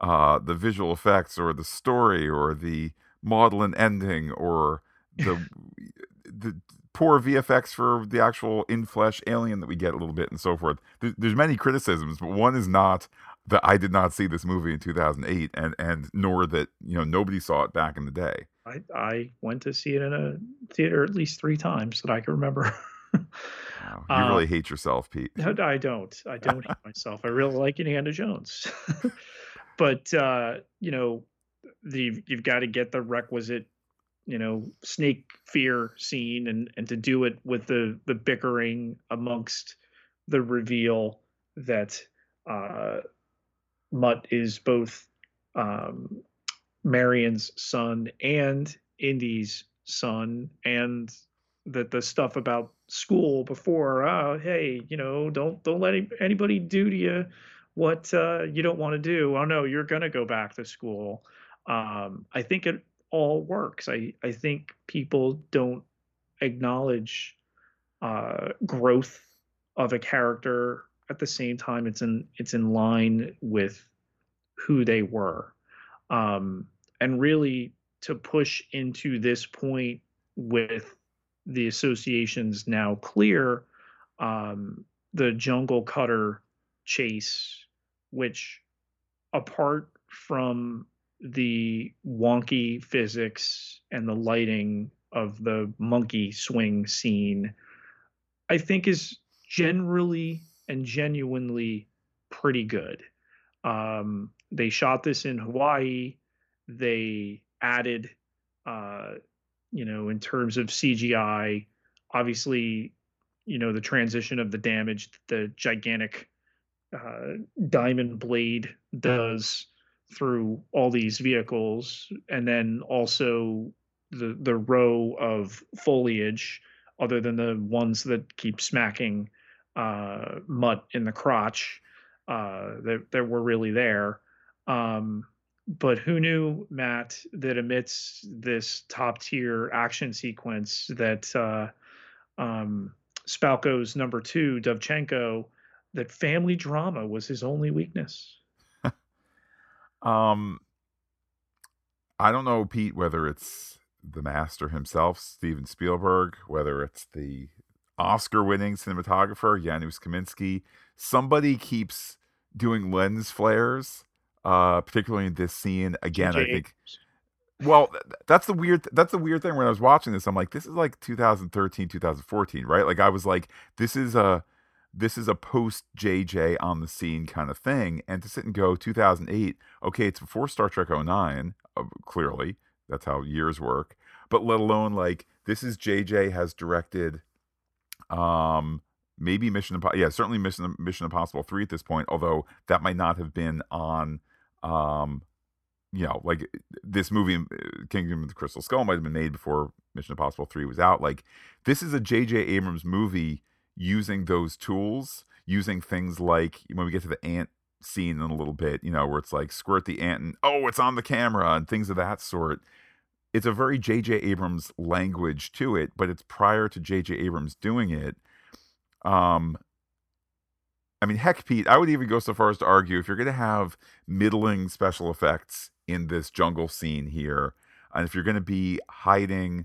uh, the visual effects or the story or the maudlin ending or the the poor VFX for the actual in flesh alien that we get a little bit and so forth. There's, there's many criticisms, but one is not that I did not see this movie in 2008, and and nor that you know nobody saw it back in the day. I I went to see it in a theater at least three times that I can remember. wow. You really um, hate yourself, Pete. No, I don't. I don't hate myself. I really like Indiana Jones, but uh, you know, the you've got to get the requisite you know snake fear scene and and to do it with the the bickering amongst the reveal that uh mutt is both um marion's son and indy's son and that the stuff about school before oh hey you know don't don't let anybody do to you what uh, you don't want to do. Oh no you're gonna go back to school. Um, I think it all works. I, I think people don't acknowledge uh, growth of a character at the same time it's in it's in line with who they were um, and really to push into this point with the associations now clear um, the jungle cutter chase which apart from the wonky physics and the lighting of the monkey swing scene, I think is generally and genuinely pretty good. Um, they shot this in Hawaii. They added, uh, you know, in terms of CGI, obviously, you know, the transition of the damage the gigantic uh, diamond blade does through all these vehicles, and then also the the row of foliage, other than the ones that keep smacking uh, Mutt in the crotch, uh, that that were really there. Um, but who knew, Matt, that amidst this top tier action sequence, that uh, um, Spalko's number two, Dovchenko, that family drama was his only weakness. Um, I don't know, Pete, whether it's the master himself, Steven Spielberg, whether it's the Oscar-winning cinematographer Janusz Kaminski. Somebody keeps doing lens flares, uh, particularly in this scene. Again, I think. Well, that's the weird. That's the weird thing. When I was watching this, I'm like, this is like 2013, 2014, right? Like, I was like, this is a this is a post JJ on the scene kind of thing. And to sit and go 2008, okay, it's before Star Trek 09, uh, clearly. That's how years work. But let alone like this is JJ has directed um maybe Mission Impossible. Yeah, certainly Mission Mission Impossible 3 at this point, although that might not have been on um you know, like this movie, uh, Kingdom of the Crystal Skull, might have been made before Mission Impossible 3 was out. Like, this is a J.J. Abrams movie using those tools, using things like when we get to the ant scene in a little bit, you know, where it's like squirt the ant and oh, it's on the camera and things of that sort. It's a very J.J. Abrams language to it, but it's prior to J.J. Abrams doing it. Um, I mean, heck, Pete, I would even go so far as to argue if you're going to have middling special effects in this jungle scene here, and if you're going to be hiding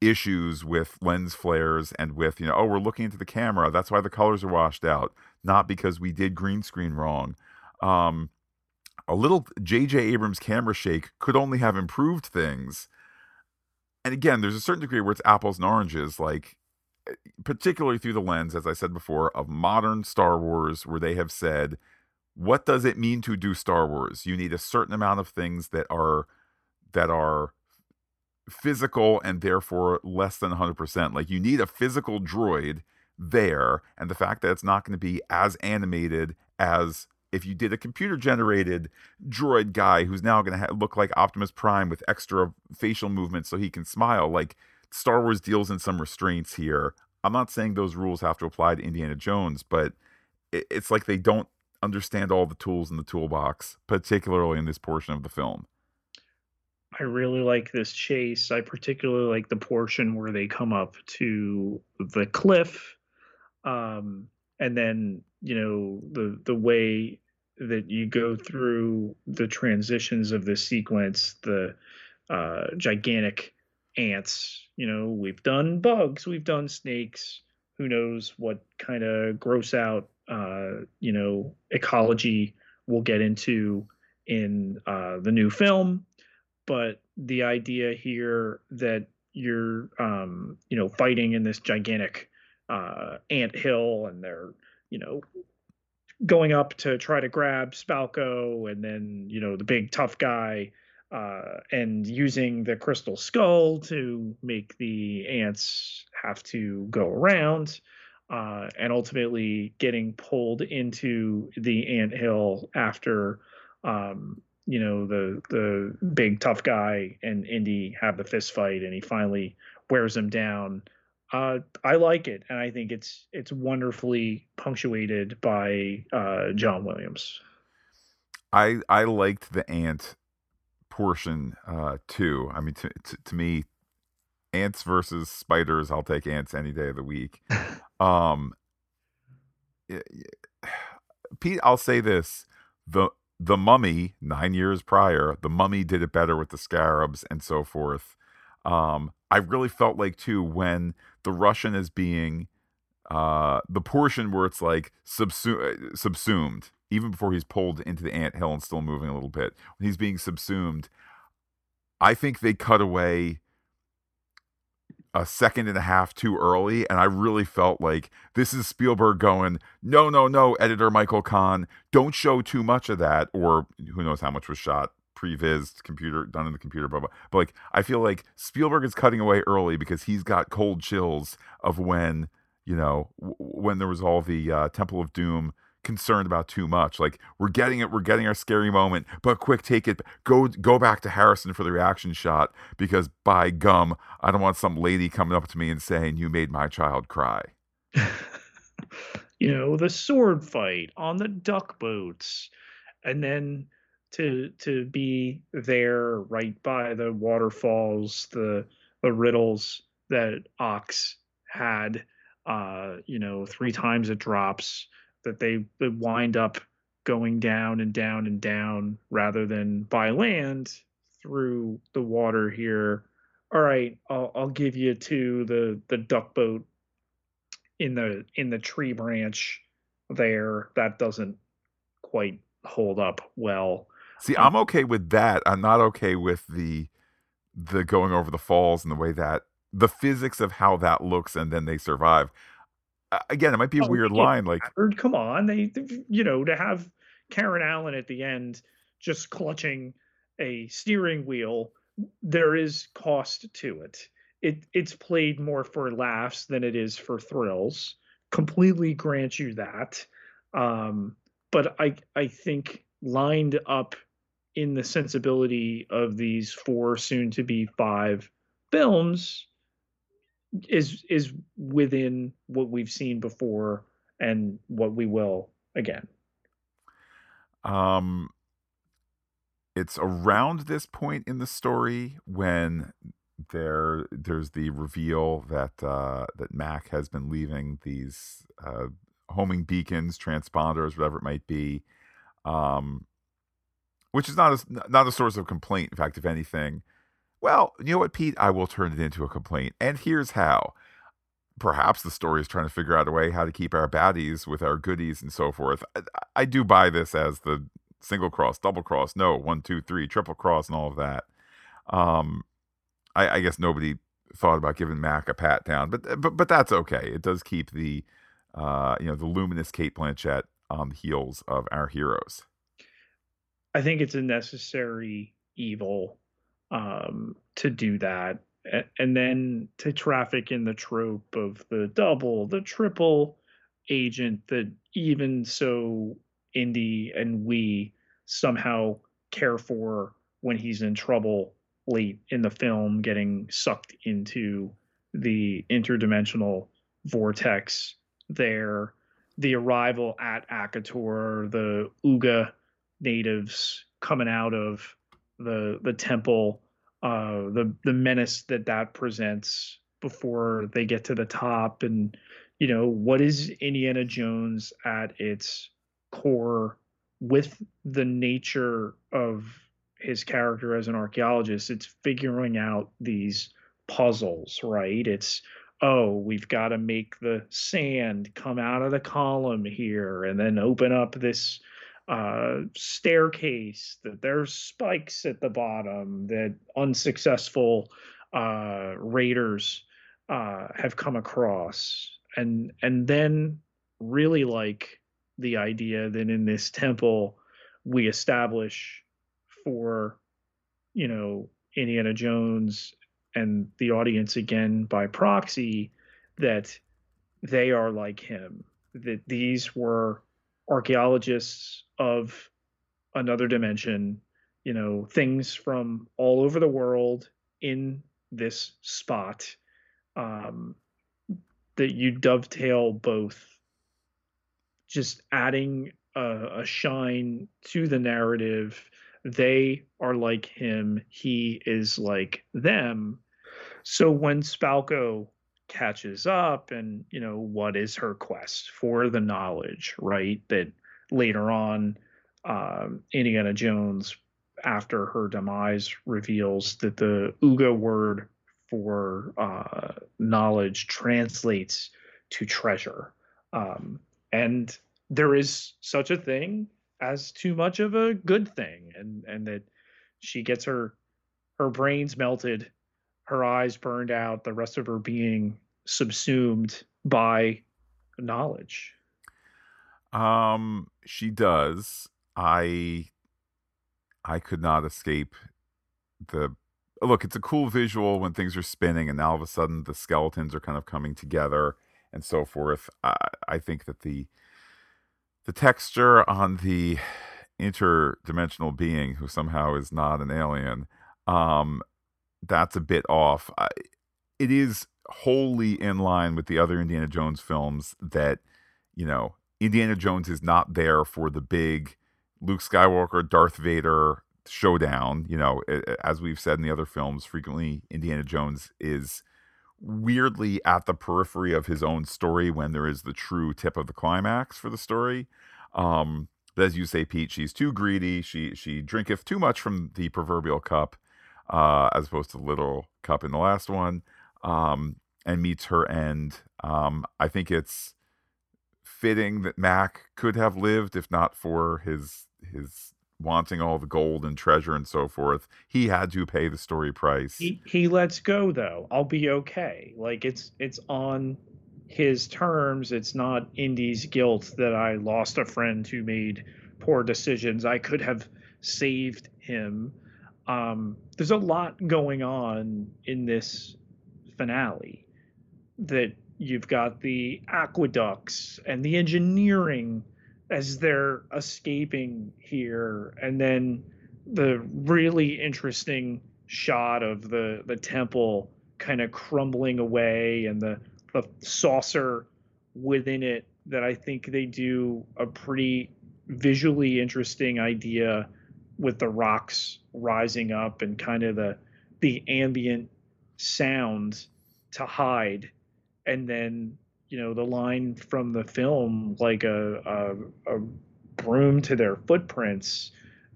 issues with lens flares and with, you know, oh, we're looking into the camera, that's why the colors are washed out, not because we did green screen wrong. Um, a little J.J. Abrams camera shake could only have improved things. And again, there's a certain degree where it's apples and oranges. Like particularly through the lens, as I said before, of modern Star Wars, where they have said, what does it mean to do Star Wars? You need a certain amount of things that are that are physical and therefore less than 100%. Like you need a physical droid there, and the fact that it's not going to be as animated as if you did a computer generated droid guy who's now going to ha- look like Optimus Prime with extra facial movements so he can smile. Like Star Wars deals in some restraints here. I'm not saying those rules have to apply to Indiana Jones, but it's like they don't understand all the tools in the toolbox, particularly in this portion of the film. I really like this chase. I particularly like the portion where they come up to the cliff, um, and then you know the the way that you go through the transitions of the sequence, the uh, gigantic ants. You know, we've done bugs, we've done snakes. Who knows what kind of gross out, uh, you know, ecology we'll get into in uh, the new film. But the idea here that you're, um, you know, fighting in this gigantic uh, ant hill and they're, you know, going up to try to grab Spalko and then, you know, the big tough guy uh, and using the crystal skull to make the ants have to go around, uh, and ultimately getting pulled into the ant hill after, um, you know, the the big tough guy and Indy have the fist fight, and he finally wears him down. Uh, I like it, and I think it's it's wonderfully punctuated by uh, John Williams. I I liked the ant portion uh, too. I mean, to, to, to me, ants versus spiders, I'll take ants any day of the week. um, Pete, I'll say this: the the Mummy nine years prior, the Mummy did it better with the scarabs and so forth. Um, I really felt like too when the Russian is being uh, the portion where it's like subsu- subsumed even before he's pulled into the ant hill and still moving a little bit, when he's being subsumed, I think they cut away a second and a half too early. And I really felt like this is Spielberg going, no, no, no, editor Michael Kahn, don't show too much of that. Or who knows how much was shot previs computer done in the computer blah blah but like i feel like spielberg is cutting away early because he's got cold chills of when you know when there was all the uh, temple of doom concerned about too much. Like we're getting it, we're getting our scary moment, but quick, take it, go go back to Harrison for the reaction shot because by gum, I don't want some lady coming up to me and saying you made my child cry. you know the sword fight on the duck boats, and then to to be there right by the waterfalls, the the riddles that Ox had. Uh, you know, three times it drops that they wind up going down and down and down rather than by land through the water here. All right, I'll, I'll give you to the the duck boat in the in the tree branch there. That doesn't quite hold up well. See, um, I'm okay with that. I'm not okay with the the going over the falls and the way that the physics of how that looks and then they survive again, it might be a oh, weird line. Like, come on, they, you know, to have Karen Allen at the end just clutching a steering wheel, there is cost to it. It it's played more for laughs than it is for thrills. Completely grant you that. Um, but I I think lined up in the sensibility of these four soon to be five films is is within what we've seen before and what we will again. Um it's around this point in the story when there there's the reveal that uh, that Mac has been leaving these uh, homing beacons, transponders, whatever it might be, um, which is not a, not a source of complaint. In fact, if anything, well, you know what, Pete, I will turn it into a complaint, and here's how. Perhaps the story is trying to figure out a way how to keep our baddies with our goodies and so forth. I, I do buy this as the single cross, double cross, no, one, two, three, triple cross, and all of that. Um, I, I guess nobody thought about giving Mac a pat down, but but but that's okay. It does keep the uh, you know the luminous Cate Blanchett on the heels of our heroes. I think it's a necessary evil um, to do that, and then to traffic in the trope of the double, the triple agent that even so Indy and we somehow care for when he's in trouble late in the film, getting sucked into the interdimensional vortex there. The arrival at Akator, the Uga natives coming out of the the temple, uh, the the menace that that presents before they get to the top, and you know what is Indiana Jones at its core with the nature of his character as an archaeologist? It's figuring out these puzzles right? It's oh we've got to make the sand come out of the column here and then open up this uh, staircase that there's spikes at the bottom that unsuccessful uh, raiders uh, have come across. And and then really like the idea that in this temple we establish for you know Indiana Jones and the audience again by proxy that they are like him that these were archaeologists of another dimension you know things from all over the world in this spot um, that you dovetail both just adding a, a shine to the narrative. They are like him, he is like them. So when Spalko catches up and you know what is her quest for the knowledge right that later on um, indiana jones after her demise reveals that the uga word for uh, knowledge translates to treasure. Um, and there is such a thing as too much of a good thing and and that she gets her her brains melted her eyes burned out the rest of her being subsumed by knowledge um she does i i could not escape the look it's a cool visual when things are spinning and now all of a sudden the skeletons are kind of coming together and so forth. I, I think that the the texture on the interdimensional being who somehow is not an alien, um, that's a bit off. I, it is wholly in line with the other Indiana Jones films that, you know, Indiana Jones is not there for the big Luke Skywalker, Darth Vader showdown. You know, as we've said in the other films, frequently Indiana Jones is weirdly at the periphery of his own story when there is the true tip of the climax for the story. Um, but as you say, Pete, she's too greedy. She she drinketh too much from the proverbial cup, uh, as opposed to little cup in the last one, um, and meets her end. Um, I think it's fitting that Mac could have lived if not for his his wanting all the gold and treasure and so forth, he had to pay the story price. He he lets go though. I'll be okay. Like it's it's on his terms. It's not Indy's guilt that I lost a friend who made poor decisions. I could have saved him. Um, there's a lot going on in this finale that you've got the aqueducts and the engineering as they're escaping here and then the really interesting shot of the the temple kind of crumbling away and the the saucer within it that I think they do a pretty visually interesting idea with the rocks rising up and kind of the the ambient sound to hide. And then you know the line from the film like a, a, a broom to their footprints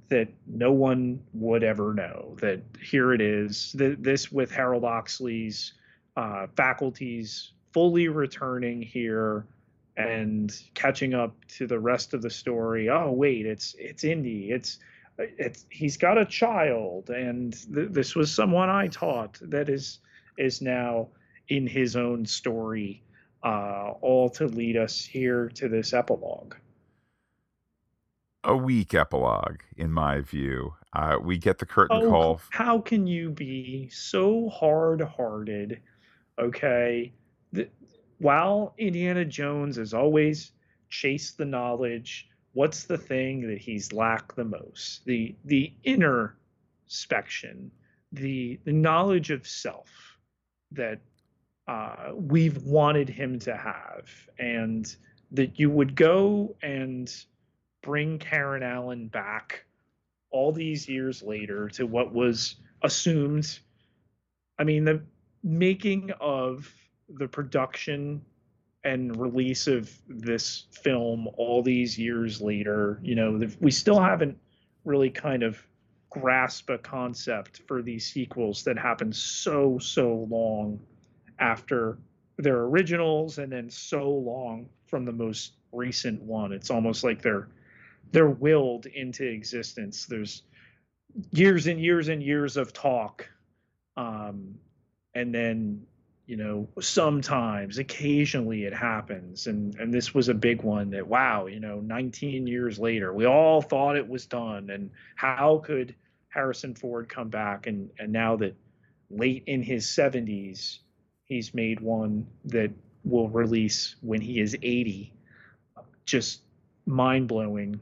that no one would ever know that here it is. This with harold oxley's uh, faculties fully returning here and catching up to the rest of the story. Oh wait it's it's indy. It's it's he's got a child and th- this was someone i taught that is is now in his own story uh, all to lead us here to this epilogue. A weak epilogue, in my view. Uh, we get the curtain oh, call. How can you be so hard hearted? Okay. The, while Indiana Jones has always chased the knowledge, what's the thing that he's lacked the most? The the inner spection, the the knowledge of self that uh, we've wanted him to have, and that you would go and bring Karen Allen back all these years later to what was assumed. I mean, the making of the production and release of this film all these years later, you know, we still haven't really kind of grasp a concept for these sequels that happened so so long after their originals and then so long from the most recent one. It's almost like they're they're willed into existence. There's years and years and years of talk. Um, and then, you know, sometimes, occasionally it happens. And and this was a big one that wow, you know, 19 years later, we all thought it was done. And how could Harrison Ford come back and and now that late in his 70s he's made one that will release when he is 80 just mind blowing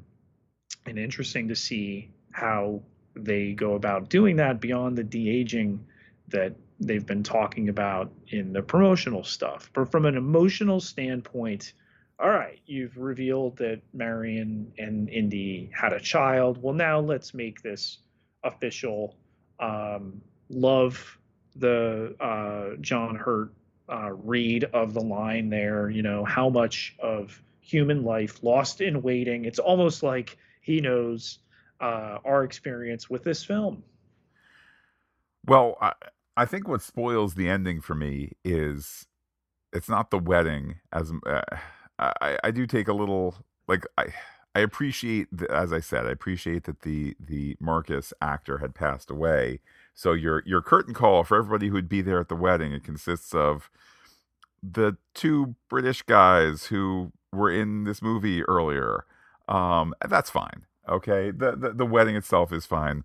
and interesting to see how they go about doing that beyond the de-aging that they've been talking about in the promotional stuff but from an emotional standpoint all right you've revealed that marion and indy had a child well now let's make this official um, love the uh, John Hurt uh, read of the line there. You know, how much of human life lost in waiting. It's almost like he knows uh, our experience with this film. Well, I, I think what spoils the ending for me is it's not the wedding as uh, I, I do take a little like I I appreciate as I said I appreciate that the the Marcus actor had passed away so your your curtain call for everybody who would be there at the wedding it consists of the two British guys who were in this movie earlier. Um, that's fine. Okay, the, the the wedding itself is fine.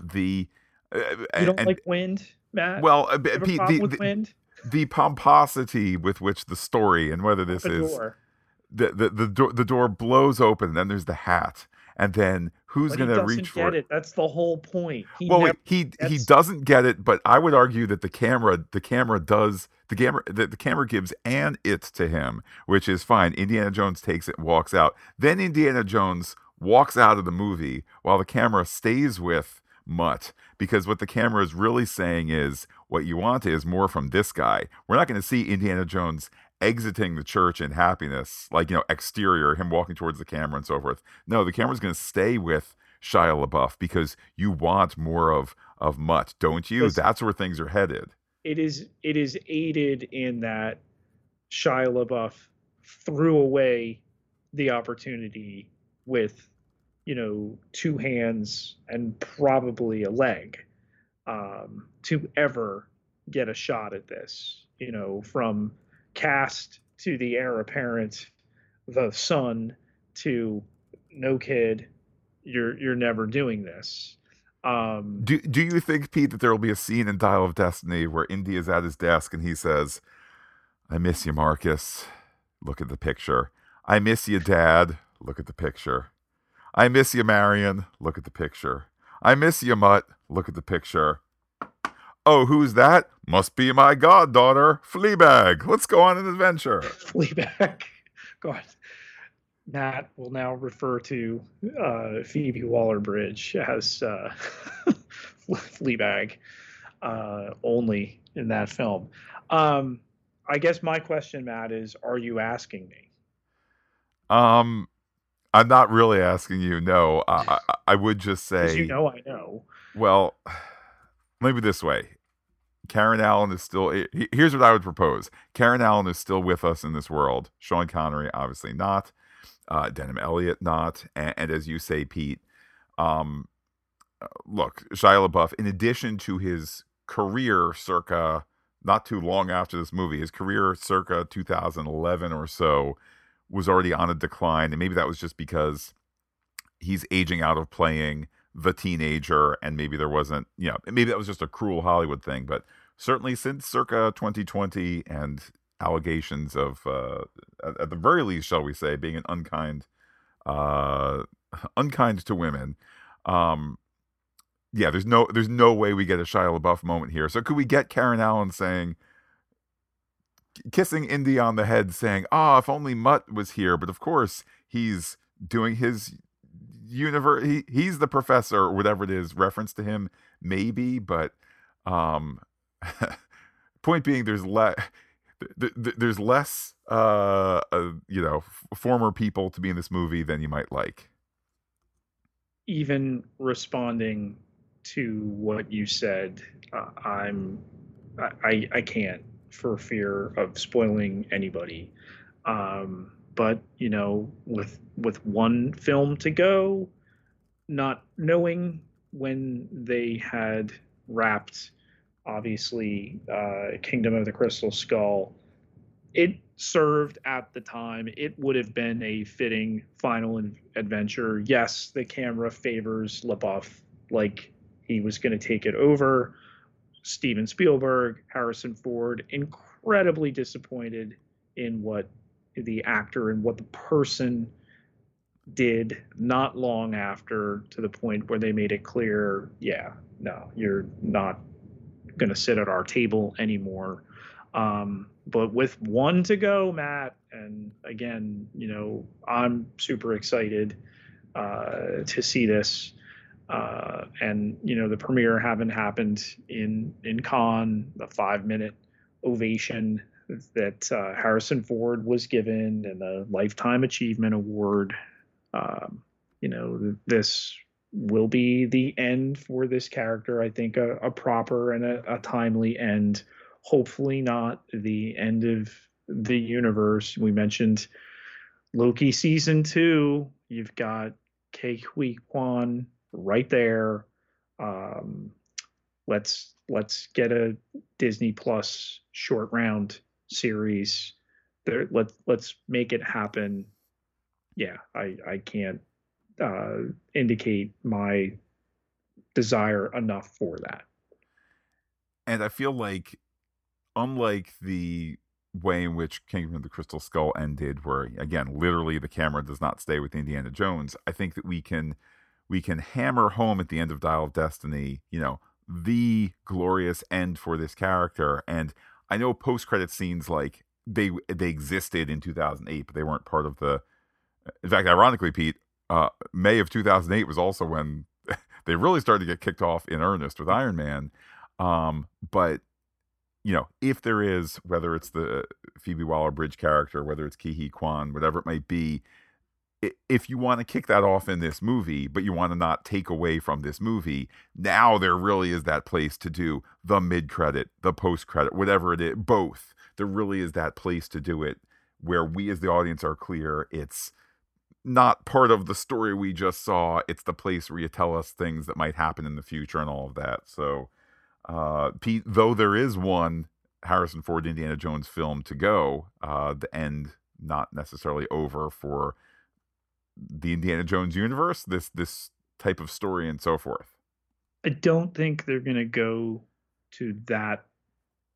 The uh, you don't and, like wind, Matt. Well, uh, Pete, the, the, the, pomposity with which the story and whether this is the the the door the door blows open, and then there's the hat, and then who's going to reach for it? it? That's the whole point. He well, he he doesn't get it, but I would argue that the camera the camera does the camera the, the camera gives and it to him, which is fine. Indiana Jones takes it, walks out. Then Indiana Jones walks out of the movie while the camera stays with Mutt because what the camera is really saying is what you want is more from this guy. We're not going to see Indiana Jones exiting the church in happiness, like, you know, exterior, him walking towards the camera and so forth. No, the camera's going to stay with Shia LaBeouf because you want more of, of Mutt, don't you? That's where things are headed. It is, it is aided in that Shia LaBeouf threw away the opportunity with, you know, two hands and probably a leg um, to ever get a shot at this, you know, from cast to the heir apparent, the son to no kid, you're you're never doing this. Um, do do you think, Pete, that there will be a scene in Dial of Destiny where Indy is at his desk and he says, "I miss you, Marcus. Look at the picture. I miss you, Dad. Look at the picture. I miss you, Marion. Look at the picture. I miss you, Mutt. Look at the picture. Oh, who's that? Must be my goddaughter, Fleabag. Let's go on an adventure. Fleabag. God. Matt will now refer to uh, Phoebe Waller Bridge as uh, Fleabag uh, only in that film. Um, I guess my question, Matt, is: Are you asking me? Um, I'm not really asking you. No, I, I, I would just say. You know, I know. Well, maybe this way. Karen Allen is still. Here's what I would propose. Karen Allen is still with us in this world. Sean Connery, obviously not. Uh, Denholm Elliott, not. And, and, as you say, Pete, um, look, Shia LaBeouf, in addition to his career circa not too long after this movie, his career circa 2011 or so was already on a decline. And maybe that was just because he's aging out of playing the teenager and maybe there wasn't, you know, maybe that was just a cruel Hollywood thing. But certainly since circa 2020 and allegations of, uh, at, at the very least, shall we say, being an unkind, uh, unkind to women, um, yeah, there's no there's no way we get a Shia LaBeouf moment here. So could we get Karen Allen saying kissing Indy on the head saying, "Ah, oh, if only Mutt was here." But of course, he's doing his universe he, he's the professor or whatever it is reference to him maybe, but um point being there's less there's less uh, uh you know former people to be in this movie than you might like even responding to what you said, uh, I'm I I can't for fear of spoiling anybody. Um, but you know, with with one film to go, not knowing when they had wrapped, obviously, uh, Kingdom of the Crystal Skull, it served at the time. It would have been a fitting final adventure. Yes, the camera favors LaBeouf like he was going to take it over. Steven Spielberg, Harrison Ford, incredibly disappointed in what the actor and what the person did not long after to the point where they made it clear yeah, no, you're not going to sit at our table anymore. Um, but with one to go, Matt, and again, you know, I'm super excited uh, to see this uh, and you know the premiere having happened in in Cannes, the five minute ovation that uh, Harrison Ford was given, and the Lifetime Achievement Award. Um, you know this will be the end for this character. I think a, a proper and a, a timely end. Hopefully not the end of the universe. We mentioned Loki season two. You've got Ke Huy Quan right there. Um, let's let's get a Disney Plus short round series. There, let let's make it happen. Yeah, I I can't uh, indicate my desire enough for that. And I feel like, unlike the way in which Kingdom of the Crystal Skull ended, where again, literally the camera does not stay with Indiana Jones, I think that we can we can hammer home at the end of Dial of Destiny, you know, the glorious end for this character. And I know post credit scenes like they they existed in 2008, but they weren't part of the. In fact, ironically, Pete, uh, May of 2008 was also when they really started to get kicked off in earnest with Iron Man. Um, but you know, if there is, whether it's the Phoebe Waller Bridge character, whether it's Huy Quan, whatever it might be, if you want to kick that off in this movie, but you want to not take away from this movie, now there really is that place to do the mid credit, the post credit, whatever it is, both. There really is that place to do it where we as the audience are clear it's not part of the story we just saw. It's the place where you tell us things that might happen in the future and all of that. So, uh, Pete, though there is one Harrison Ford Indiana Jones film to go, uh, the end not necessarily over for the Indiana Jones universe, this this type of story and so forth. I don't think they're going to go to that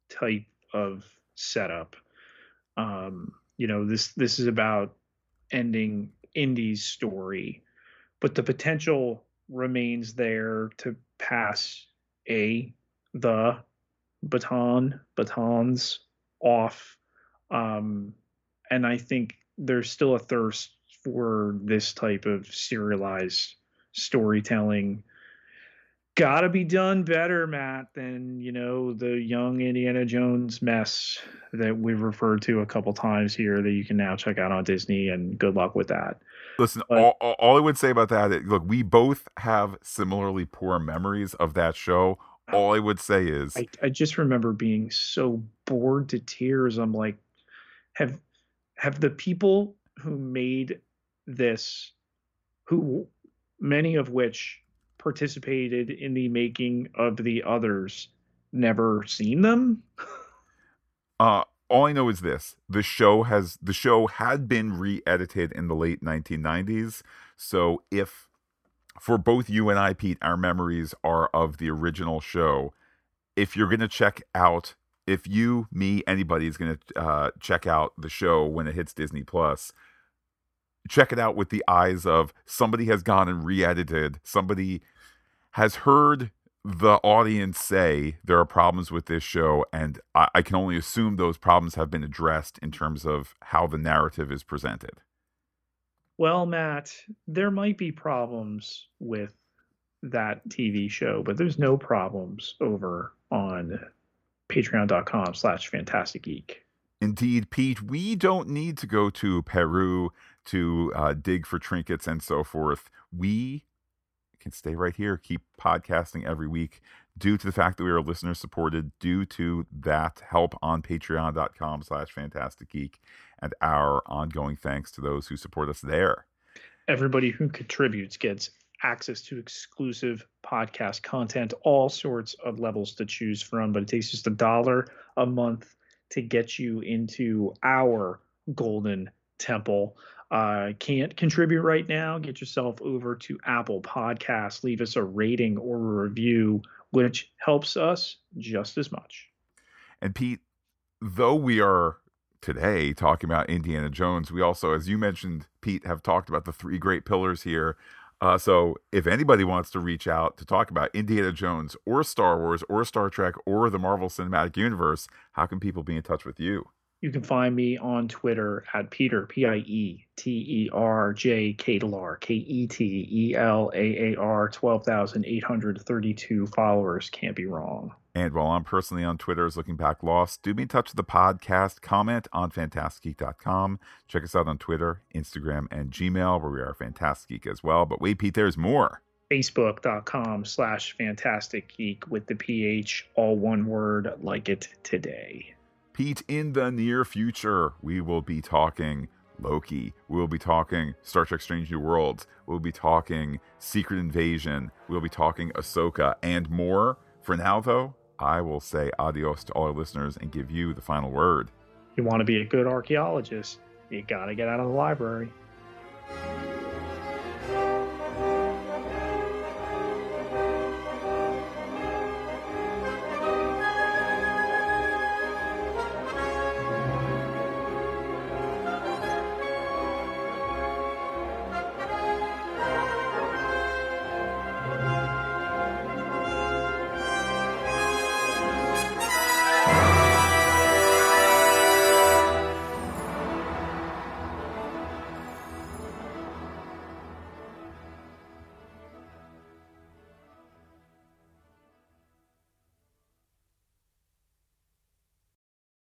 type of setup. Um, you know, this this is about ending Indy's story, but the potential remains there to pass a the baton batons off um and i think there's still a thirst for this type of serialized storytelling gotta be done better, Matt, than you know the young Indiana Jones mess that we've referred to a couple times here that you can now check out on Disney. And good luck with that. Listen, but, all, all, I would say about that, look, we both have similarly poor memories of that show. All I would say is, I, I just remember being so bored to tears. I'm like, have have the people who made this, who many of which participated in the making of the others never seen them? uh all I know is this: the show has the show had been re-edited in the late 1990s. So if for both you and I, Pete, our memories are of the original show. If you're gonna check out, if you, me, anybody is gonna uh, check out the show when it hits Disney Plus, check it out with the eyes of somebody has gone and re-edited somebody has heard the audience say there are problems with this show, and I, I, can only assume those problems have been addressed in terms of how the narrative is presented. Well, Matt, there might be problems with that TV show, but there's no problems over on patreon.com slash Phantastic Geek. Indeed, Pete, we don't need to go to Peru to uh, dig for trinkets and so forth. We can stay right here, keep podcasting every week due to the fact that we are listener supported, due to that help on patreon.com slash Phantastic Geek, and our ongoing thanks to those who support us there. Everybody who contributes gets access to exclusive podcast content, all sorts of levels to choose from, but it takes just a dollar a month to get you into our golden temple uh, can't contribute right now, get yourself over to Apple Podcasts, leave us a rating or a review, which helps us just as much. And Pete, though we are today talking about Indiana Jones, we also, as you mentioned, Pete, have talked about the three great pillars here. Uh, so if anybody wants to reach out to talk about Indiana Jones or Star Wars or Star Trek or the Marvel Cinematic Universe, how can people be in touch with you? You can find me on Twitter at Peter, P I E T E R J Ketelaar, K E T E L A A R, 12,832 followers. Can't be wrong. And while I'm personally on Twitter as Looking Back Lost, do be in touch with the podcast. Comment on phantasticgeek.com. Check us out on Twitter, Instagram, and Gmail, where we are Phantastic Geek as well. But wait, Pete, there's more. Facebook.com slash Phantastic Geek with the PH, all one word, like it today. Pete, in the near future, we will be talking Loki. We'll be talking Star Trek Strange New Worlds. We'll be talking Secret Invasion. We'll be talking Ahsoka and more. For now, though, I will say adios to all our listeners and give you the final word. You want to be a good archaeologist, you got to get out of the library.